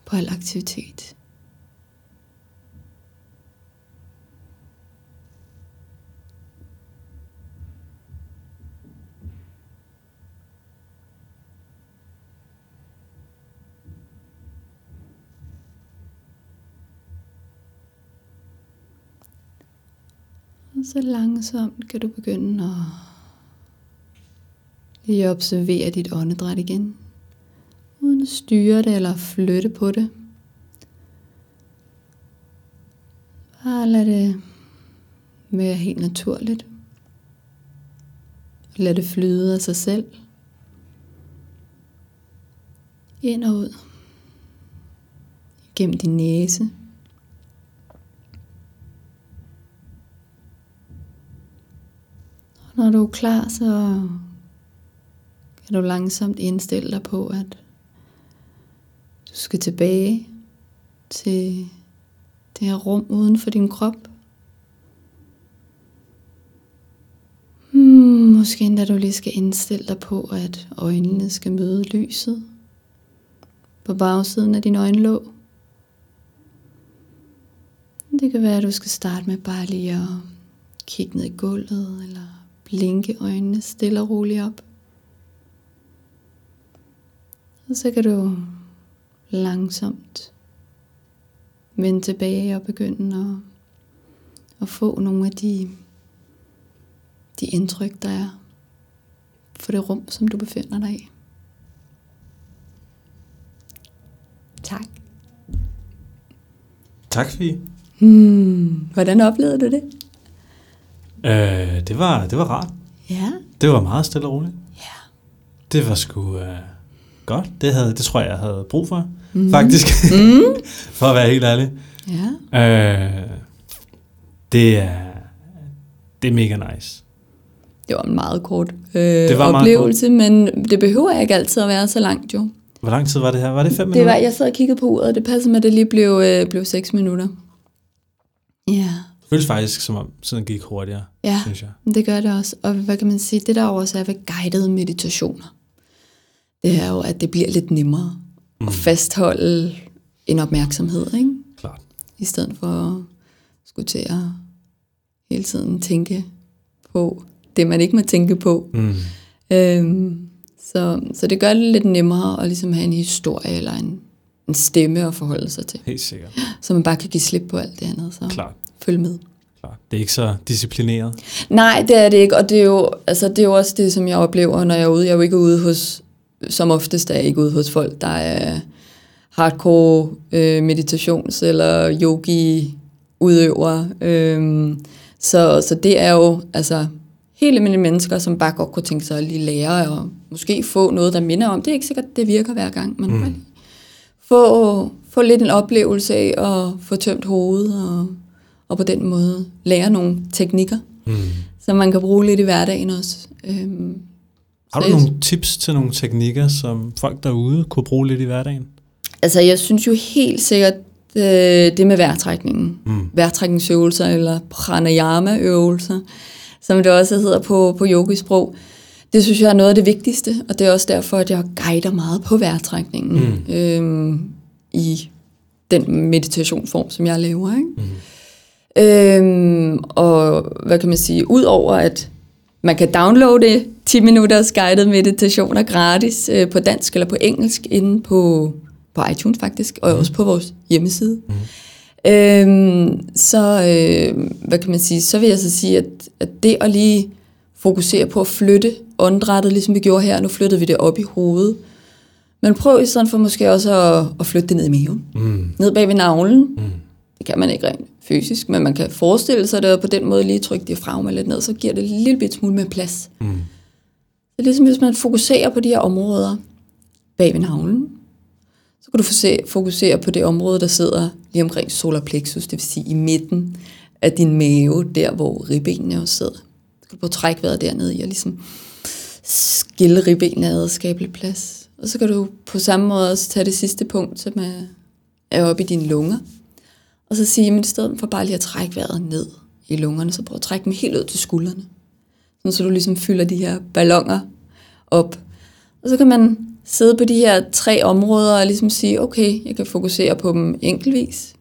B: på al aktivitet. Og så langsomt kan du begynde at lige observere dit åndedræt igen. Uden at styre det eller flytte på det. Bare lad det være helt naturligt. Lad det flyde af sig selv. Ind og ud. Gennem din næse. Og når du er klar, så kan du langsomt indstille dig på, at du skal tilbage til det her rum uden for din krop. Hmm, måske endda du lige skal indstille dig på, at øjnene skal møde lyset på bagsiden af din øjenlåg. Det kan være, at du skal starte med bare lige at kigge ned i gulvet, eller blinke øjnene stille og roligt op. Og så kan du langsomt vende tilbage og begynde at, at få nogle af de, de indtryk, der er for det rum, som du befinder dig i. Tak.
A: Tak, Fie.
B: Hmm, hvordan oplevede du det?
A: Øh, det, var, det var rart.
B: Ja.
A: Det var meget stille og roligt.
B: Ja.
A: Det var sgu øh, godt. Det, havde, det tror jeg, jeg havde brug for, mm. faktisk.
B: Mm. *laughs*
A: for at være helt ærlig.
B: Ja.
A: Øh, det er det er mega nice.
B: Det var en meget kort øh,
A: Det var meget
B: oplevelse, men det behøver ikke altid at være så langt jo.
A: Hvor lang tid var det her? Var det fem
B: Det
A: minutter?
B: var, jeg sad og kiggede på uret, og det passede med, at det lige blev, øh, blev 6 minutter. Ja,
A: Det føles faktisk, som om tiden gik hurtigere,
B: ja,
A: synes jeg.
B: det gør det også. Og hvad kan man sige, det der også er ved guidede meditationer, det er jo, at det bliver lidt nemmere mm. at fastholde en opmærksomhed, ikke?
A: Klart.
B: i stedet for at skulle til at hele tiden tænke på det, man ikke må tænke på.
A: Mm.
B: Øhm, så, så det gør det lidt nemmere at ligesom have en historie eller en, en stemme at forholde sig til.
A: Helt sikkert.
B: Så man bare kan give slip på alt det andet. Så
A: Klart.
B: Følg med.
A: Det er ikke så disciplineret.
B: Nej, det er det ikke, og det er, jo, altså, det er jo også det, som jeg oplever, når jeg er ude. Jeg er jo ikke ude hos, som oftest er jeg ikke ude hos folk, der er hardcore øh, meditations- eller yogi-udøvere. Øhm, så, så det er jo altså helt almindelige mennesker, som bare godt kunne tænke sig at lige lære og måske få noget, der minder om. Det er ikke sikkert, det virker hver gang, men mm. få, få lidt en oplevelse af at få tømt hovedet, og, og på den måde lære nogle teknikker, mm. som man kan bruge lidt i hverdagen også. Øhm,
A: Har du nogle tips til nogle teknikker, som folk derude kunne bruge lidt i hverdagen?
B: Altså, jeg synes jo helt sikkert, øh, det med vejrtrækningen. Mm. Vejrtrækningsøvelser eller pranayama-øvelser, som det også hedder på, på yogisprog. Det synes jeg er noget af det vigtigste, og det er også derfor, at jeg guider meget på vejrtrækningen mm. øhm, i den meditationsform, som jeg laver. Ikke? Mm. Øhm, og hvad kan man sige, udover at man kan downloade 10 minutters guided meditationer gratis øh, på dansk eller på engelsk inde på på iTunes faktisk, og mm. også på vores hjemmeside. Mm. Øhm, så, øh, hvad kan man sige, så vil jeg så sige, at, at det at lige fokusere på at flytte åndedrættet, ligesom vi gjorde her, nu flyttede vi det op i hovedet, men prøv i stedet for måske også at, at flytte det ned i maven. Mm. Ned bag ved navlen. Mm. Det kan man ikke rent fysisk, men man kan forestille sig det, og på den måde lige trykke diafragma lidt ned, så giver det en lille bit smule mere plads. Mm. Det er ligesom, hvis man fokuserer på de her områder bag ved navlen, så kan du fokusere på det område, der sidder lige omkring solar plexus, det vil sige i midten af din mave, der hvor ribbenene også sidder. Så kan du prøve at trække vejret dernede i og ligesom skille ribbenene ad og skabe lidt plads. Og så kan du på samme måde også tage det sidste punkt, som er, er oppe i dine lunger. Og så sige, men i stedet for bare lige at trække vejret ned i lungerne, så prøv at trække dem helt ud til skuldrene. Sådan, så du ligesom fylder de her ballonger op. Og så kan man sidde på de her tre områder og ligesom sige, okay, jeg kan fokusere på dem enkeltvis.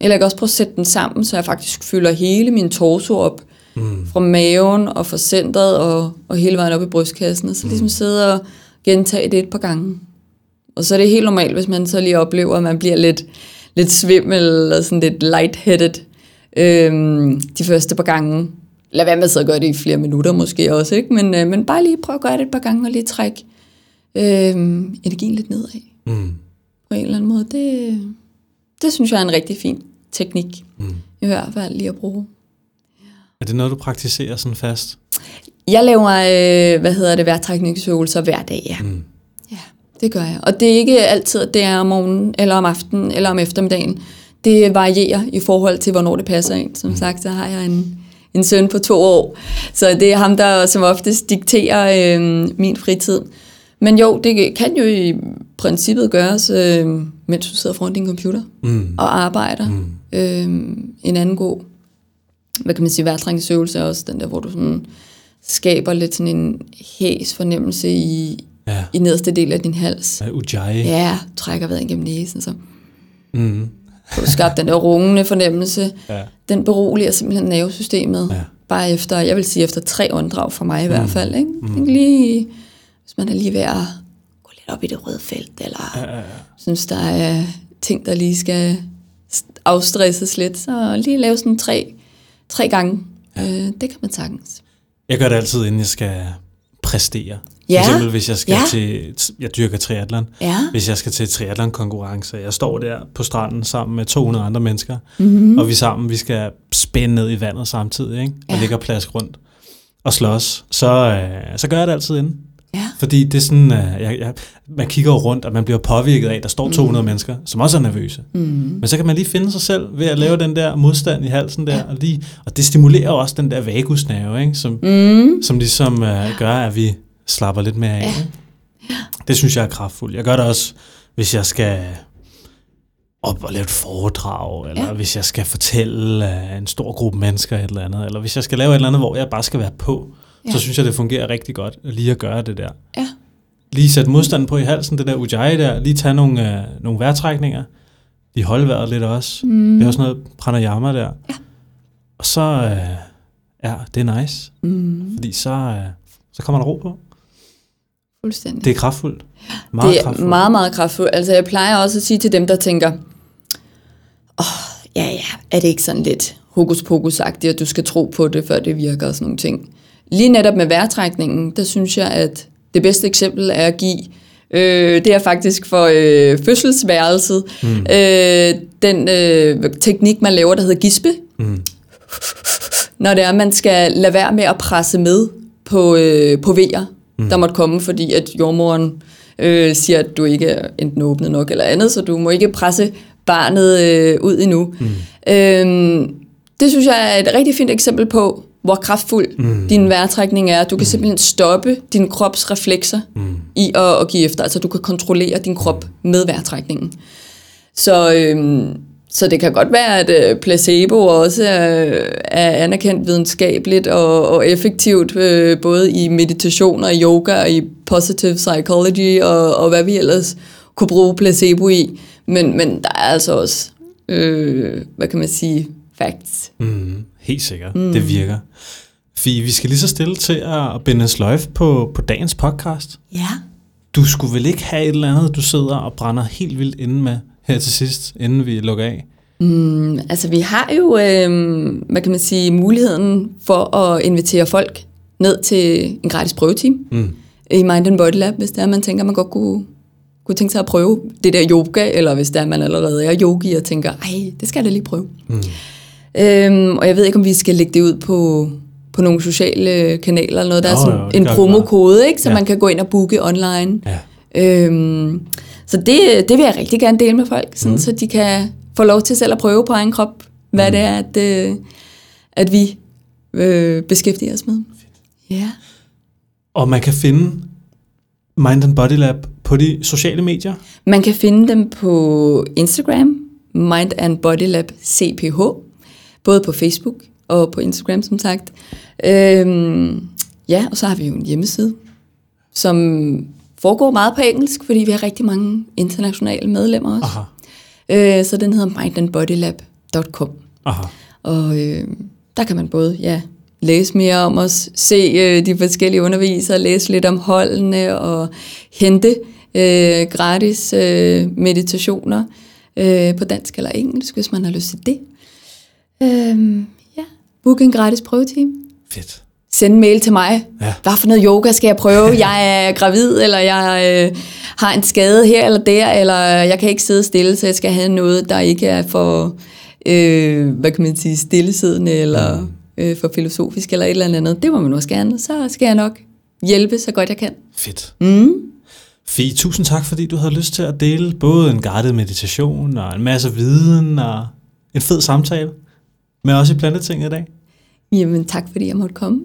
B: Eller jeg kan også prøve at sætte dem sammen, så jeg faktisk fylder hele min torso op, mm. fra maven og fra centret og, og hele vejen op i brystkassen, og så ligesom mm. sidde og gentage det et par gange. Og så er det helt normalt, hvis man så lige oplever, at man bliver lidt, lidt svimmel eller sådan lidt lightheaded øhm, de første par gange. Lad være med at sidde og gøre det i flere minutter måske også, ikke? Men, øh, men bare lige prøv at gøre det et par gange og lige trække øh, energien lidt nedad. Mm. På en eller anden måde. Det, det synes jeg er en rigtig fin teknik. Mm. I hvert fald lige at bruge.
A: Er det noget, du praktiserer sådan fast?
B: Jeg laver, øh, hvad hedder det, vejrtrækningsøvelser hver dag, ja. Mm. Det gør jeg. Og det er ikke altid, at det er om morgenen, eller om aftenen, eller om eftermiddagen. Det varierer i forhold til, hvornår det passer ind. Som sagt, så har jeg en, en søn på to år, så det er ham, der som oftest dikterer øh, min fritid. Men jo, det kan jo i princippet gøres, øh, mens du sidder foran din computer mm. og arbejder. Mm. Øh, en anden god, hvad kan man sige, værtrængsøvelse er også den der, hvor du sådan skaber lidt sådan en hæs fornemmelse i, ja. i nederste del af din hals.
A: Ja, ujjayi.
B: Ja, trækker vejret igennem næsen, så. Mm. Du skabt den der rungende fornemmelse. Ja. Den beroliger simpelthen nervesystemet. Ja. Bare efter, jeg vil sige efter tre åndedrag for mig i mm. hvert fald. Ikke? Mm. Lige hvis man er lige ved at gå lidt op i det røde felt, eller ja, ja, ja. synes, der er ting, der lige skal afstresses lidt, så lige lave sådan tre, tre gange. Ja. Øh, det kan man sagtens.
A: Jeg gør det altid, inden jeg skal præstere. Ja. For eksempel, hvis jeg skal ja. til, jeg dyrker triathlon, ja. hvis jeg skal til triathlon-konkurrence, jeg står der på stranden sammen med 200 andre mennesker, mm-hmm. og vi sammen, vi skal spænde ned i vandet samtidig, ikke? og ja. ligge og plask rundt og slås, så, øh, så gør jeg det altid inden. Ja. Fordi det er sådan, uh, jeg, jeg, man kigger rundt, og man bliver påvirket af, at der står 200 mm. mennesker, som også er nervøse. Mm. Men så kan man lige finde sig selv ved at lave den der modstand i halsen der, ja. og, lige, og det stimulerer også den der vagusnerve, ikke? Som, mm. som ligesom uh, gør, at vi slapper lidt mere af. Ja. Ja. Det synes jeg er kraftfuldt. Jeg gør det også, hvis jeg skal op og lave et foredrag, eller ja. hvis jeg skal fortælle uh, en stor gruppe mennesker et eller andet, eller hvis jeg skal lave et eller andet, hvor jeg bare skal være på ja. så synes jeg, det fungerer rigtig godt lige at gøre det der. Ja. Lige sætte modstanden på i halsen, det der ujjayi der, lige tage nogle, øh, nogle vejrtrækninger, lige holde vejret lidt også. Mm. Det er også noget pranayama der. Ja. Og så, øh, ja, det er nice. Mm. Fordi så, øh, så kommer der ro på.
B: Fuldstændig.
A: Det er kraftfuldt. *gasps* Meget
B: det er
A: kraftfuldt.
B: meget, meget kraftfuldt. Altså jeg plejer også at sige til dem, der tænker, åh, oh, ja, ja, er det ikke sådan lidt hokus pokus at du skal tro på det, før det virker og sådan nogle ting. Lige netop med vejrtrækningen, der synes jeg, at det bedste eksempel er at give Øh, det er faktisk for øh, fødselsværelset. Mm. Øh, den øh, teknik, man laver, der hedder gispe. Mm. Når det er, man skal lade være med at presse med på, øh, på vejer. Mm. der måtte komme, fordi at jordmoren øh, siger, at du ikke er enten åbnet nok eller andet, så du må ikke presse barnet øh, ud endnu. Mm. Øh, det synes jeg er et rigtig fint eksempel på, hvor kraftfuld mm. din vejrtrækning er. Du kan mm. simpelthen stoppe din krops reflekser mm. i at, at give efter. Altså du kan kontrollere din krop med vejrtrækningen. Så, øhm, så det kan godt være, at øh, placebo også er, er anerkendt videnskabeligt og, og effektivt, øh, både i meditation og yoga og i positive psychology og, og hvad vi ellers kunne bruge placebo i. Men, men der er altså også, øh, hvad kan man sige, facts.
A: Mm, helt sikkert. Mm. Det virker. Fie, vi skal lige så stille til at binde sløjf på, på dagens podcast.
B: Ja.
A: Du skulle vel ikke have et eller andet, du sidder og brænder helt vildt inde med her til sidst, inden vi lukker af?
B: Mm, altså vi har jo, øh, hvad kan man sige, muligheden for at invitere folk ned til en gratis prøvetime mm. i Mind and Body Lab, hvis det er, man tænker, man godt kunne, kunne tænke sig at prøve det der yoga, eller hvis det er, man allerede er yogi og tænker, ej, det skal jeg da lige prøve. Mm. Øhm, og jeg ved ikke, om vi skal lægge det ud på, på nogle sociale kanaler eller noget. Der oh, er sådan jo, en promokode, ikke, så ja. man kan gå ind og booke online. Ja. Øhm, så det, det vil jeg rigtig gerne dele med folk, sådan, mm. så de kan få lov til selv at prøve på egen krop, hvad mm. det er, at, øh, at vi øh, beskæftiger os med. Ja.
A: Og man kan finde Mind and Body Lab på de sociale medier?
B: Man kan finde dem på Instagram, Mind and Body Lab CPH, både på Facebook og på Instagram, som sagt. Øhm, ja, og så har vi jo en hjemmeside, som foregår meget på engelsk, fordi vi har rigtig mange internationale medlemmer også. Aha. Øh, så den hedder mindandbodylab.com. Aha. Og øh, der kan man både ja, læse mere om os, se øh, de forskellige undervisere, læse lidt om holdene og hente øh, gratis øh, meditationer øh, på dansk eller engelsk, hvis man har lyst til det. Øh, ja, book en gratis prøvetime.
A: Fedt.
B: Send en mail til mig. Ja. Hvad for noget yoga skal jeg prøve? *laughs* Jeg er gravid, eller jeg øh, har en skade her eller der, eller jeg kan ikke sidde stille, så jeg skal have noget, der ikke er for, øh, hvad kan man sige, stillesiddende, eller mm. øh, for filosofisk, eller et eller andet. Det må man også gerne. Så skal jeg nok hjælpe så godt jeg kan.
A: Fedt. Mm. Fie, tusind tak, fordi du havde lyst til at dele både en guided meditation og en masse viden og en fed samtale med os i Plantetinget i dag.
B: Jamen tak, fordi jeg måtte komme.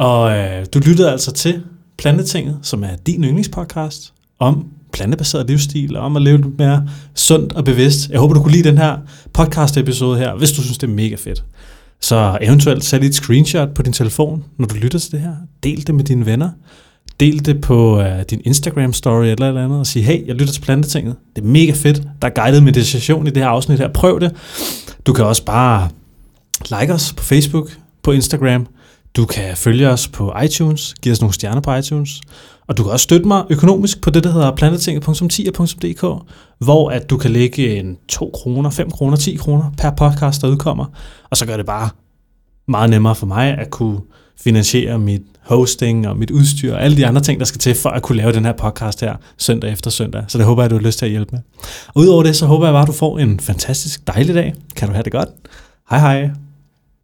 A: Og øh, du lyttede altså til Plantetinget, som er din yndlingspodcast om plantebaseret livsstil, og om at leve lidt mere sundt og bevidst. Jeg håber, du kunne lide den her podcast-episode her, hvis du synes, det er mega fedt. Så eventuelt sæt et screenshot på din telefon, når du lytter til det her. Del det med dine venner. Del det på uh, din Instagram-story eller eller andet, og sige, hey, jeg lytter til Plantetinget. Det er mega fedt. Der er guided meditation i det her afsnit her. Prøv det. Du kan også bare like os på Facebook, på Instagram. Du kan følge os på iTunes, give os nogle stjerner på iTunes. Og du kan også støtte mig økonomisk på det, der hedder planetinget.10.dk, hvor at du kan lægge en 2 kroner, 5 kroner, 10 kroner per podcast, der udkommer. Og så gør det bare meget nemmere for mig at kunne finansiere mit hosting og mit udstyr og alle de andre ting, der skal til for at kunne lave den her podcast her søndag efter søndag. Så det håber jeg, du har lyst til at hjælpe med. Og udover det, så håber jeg bare, at du får en fantastisk dejlig dag. Kan du have det godt? Hej hej.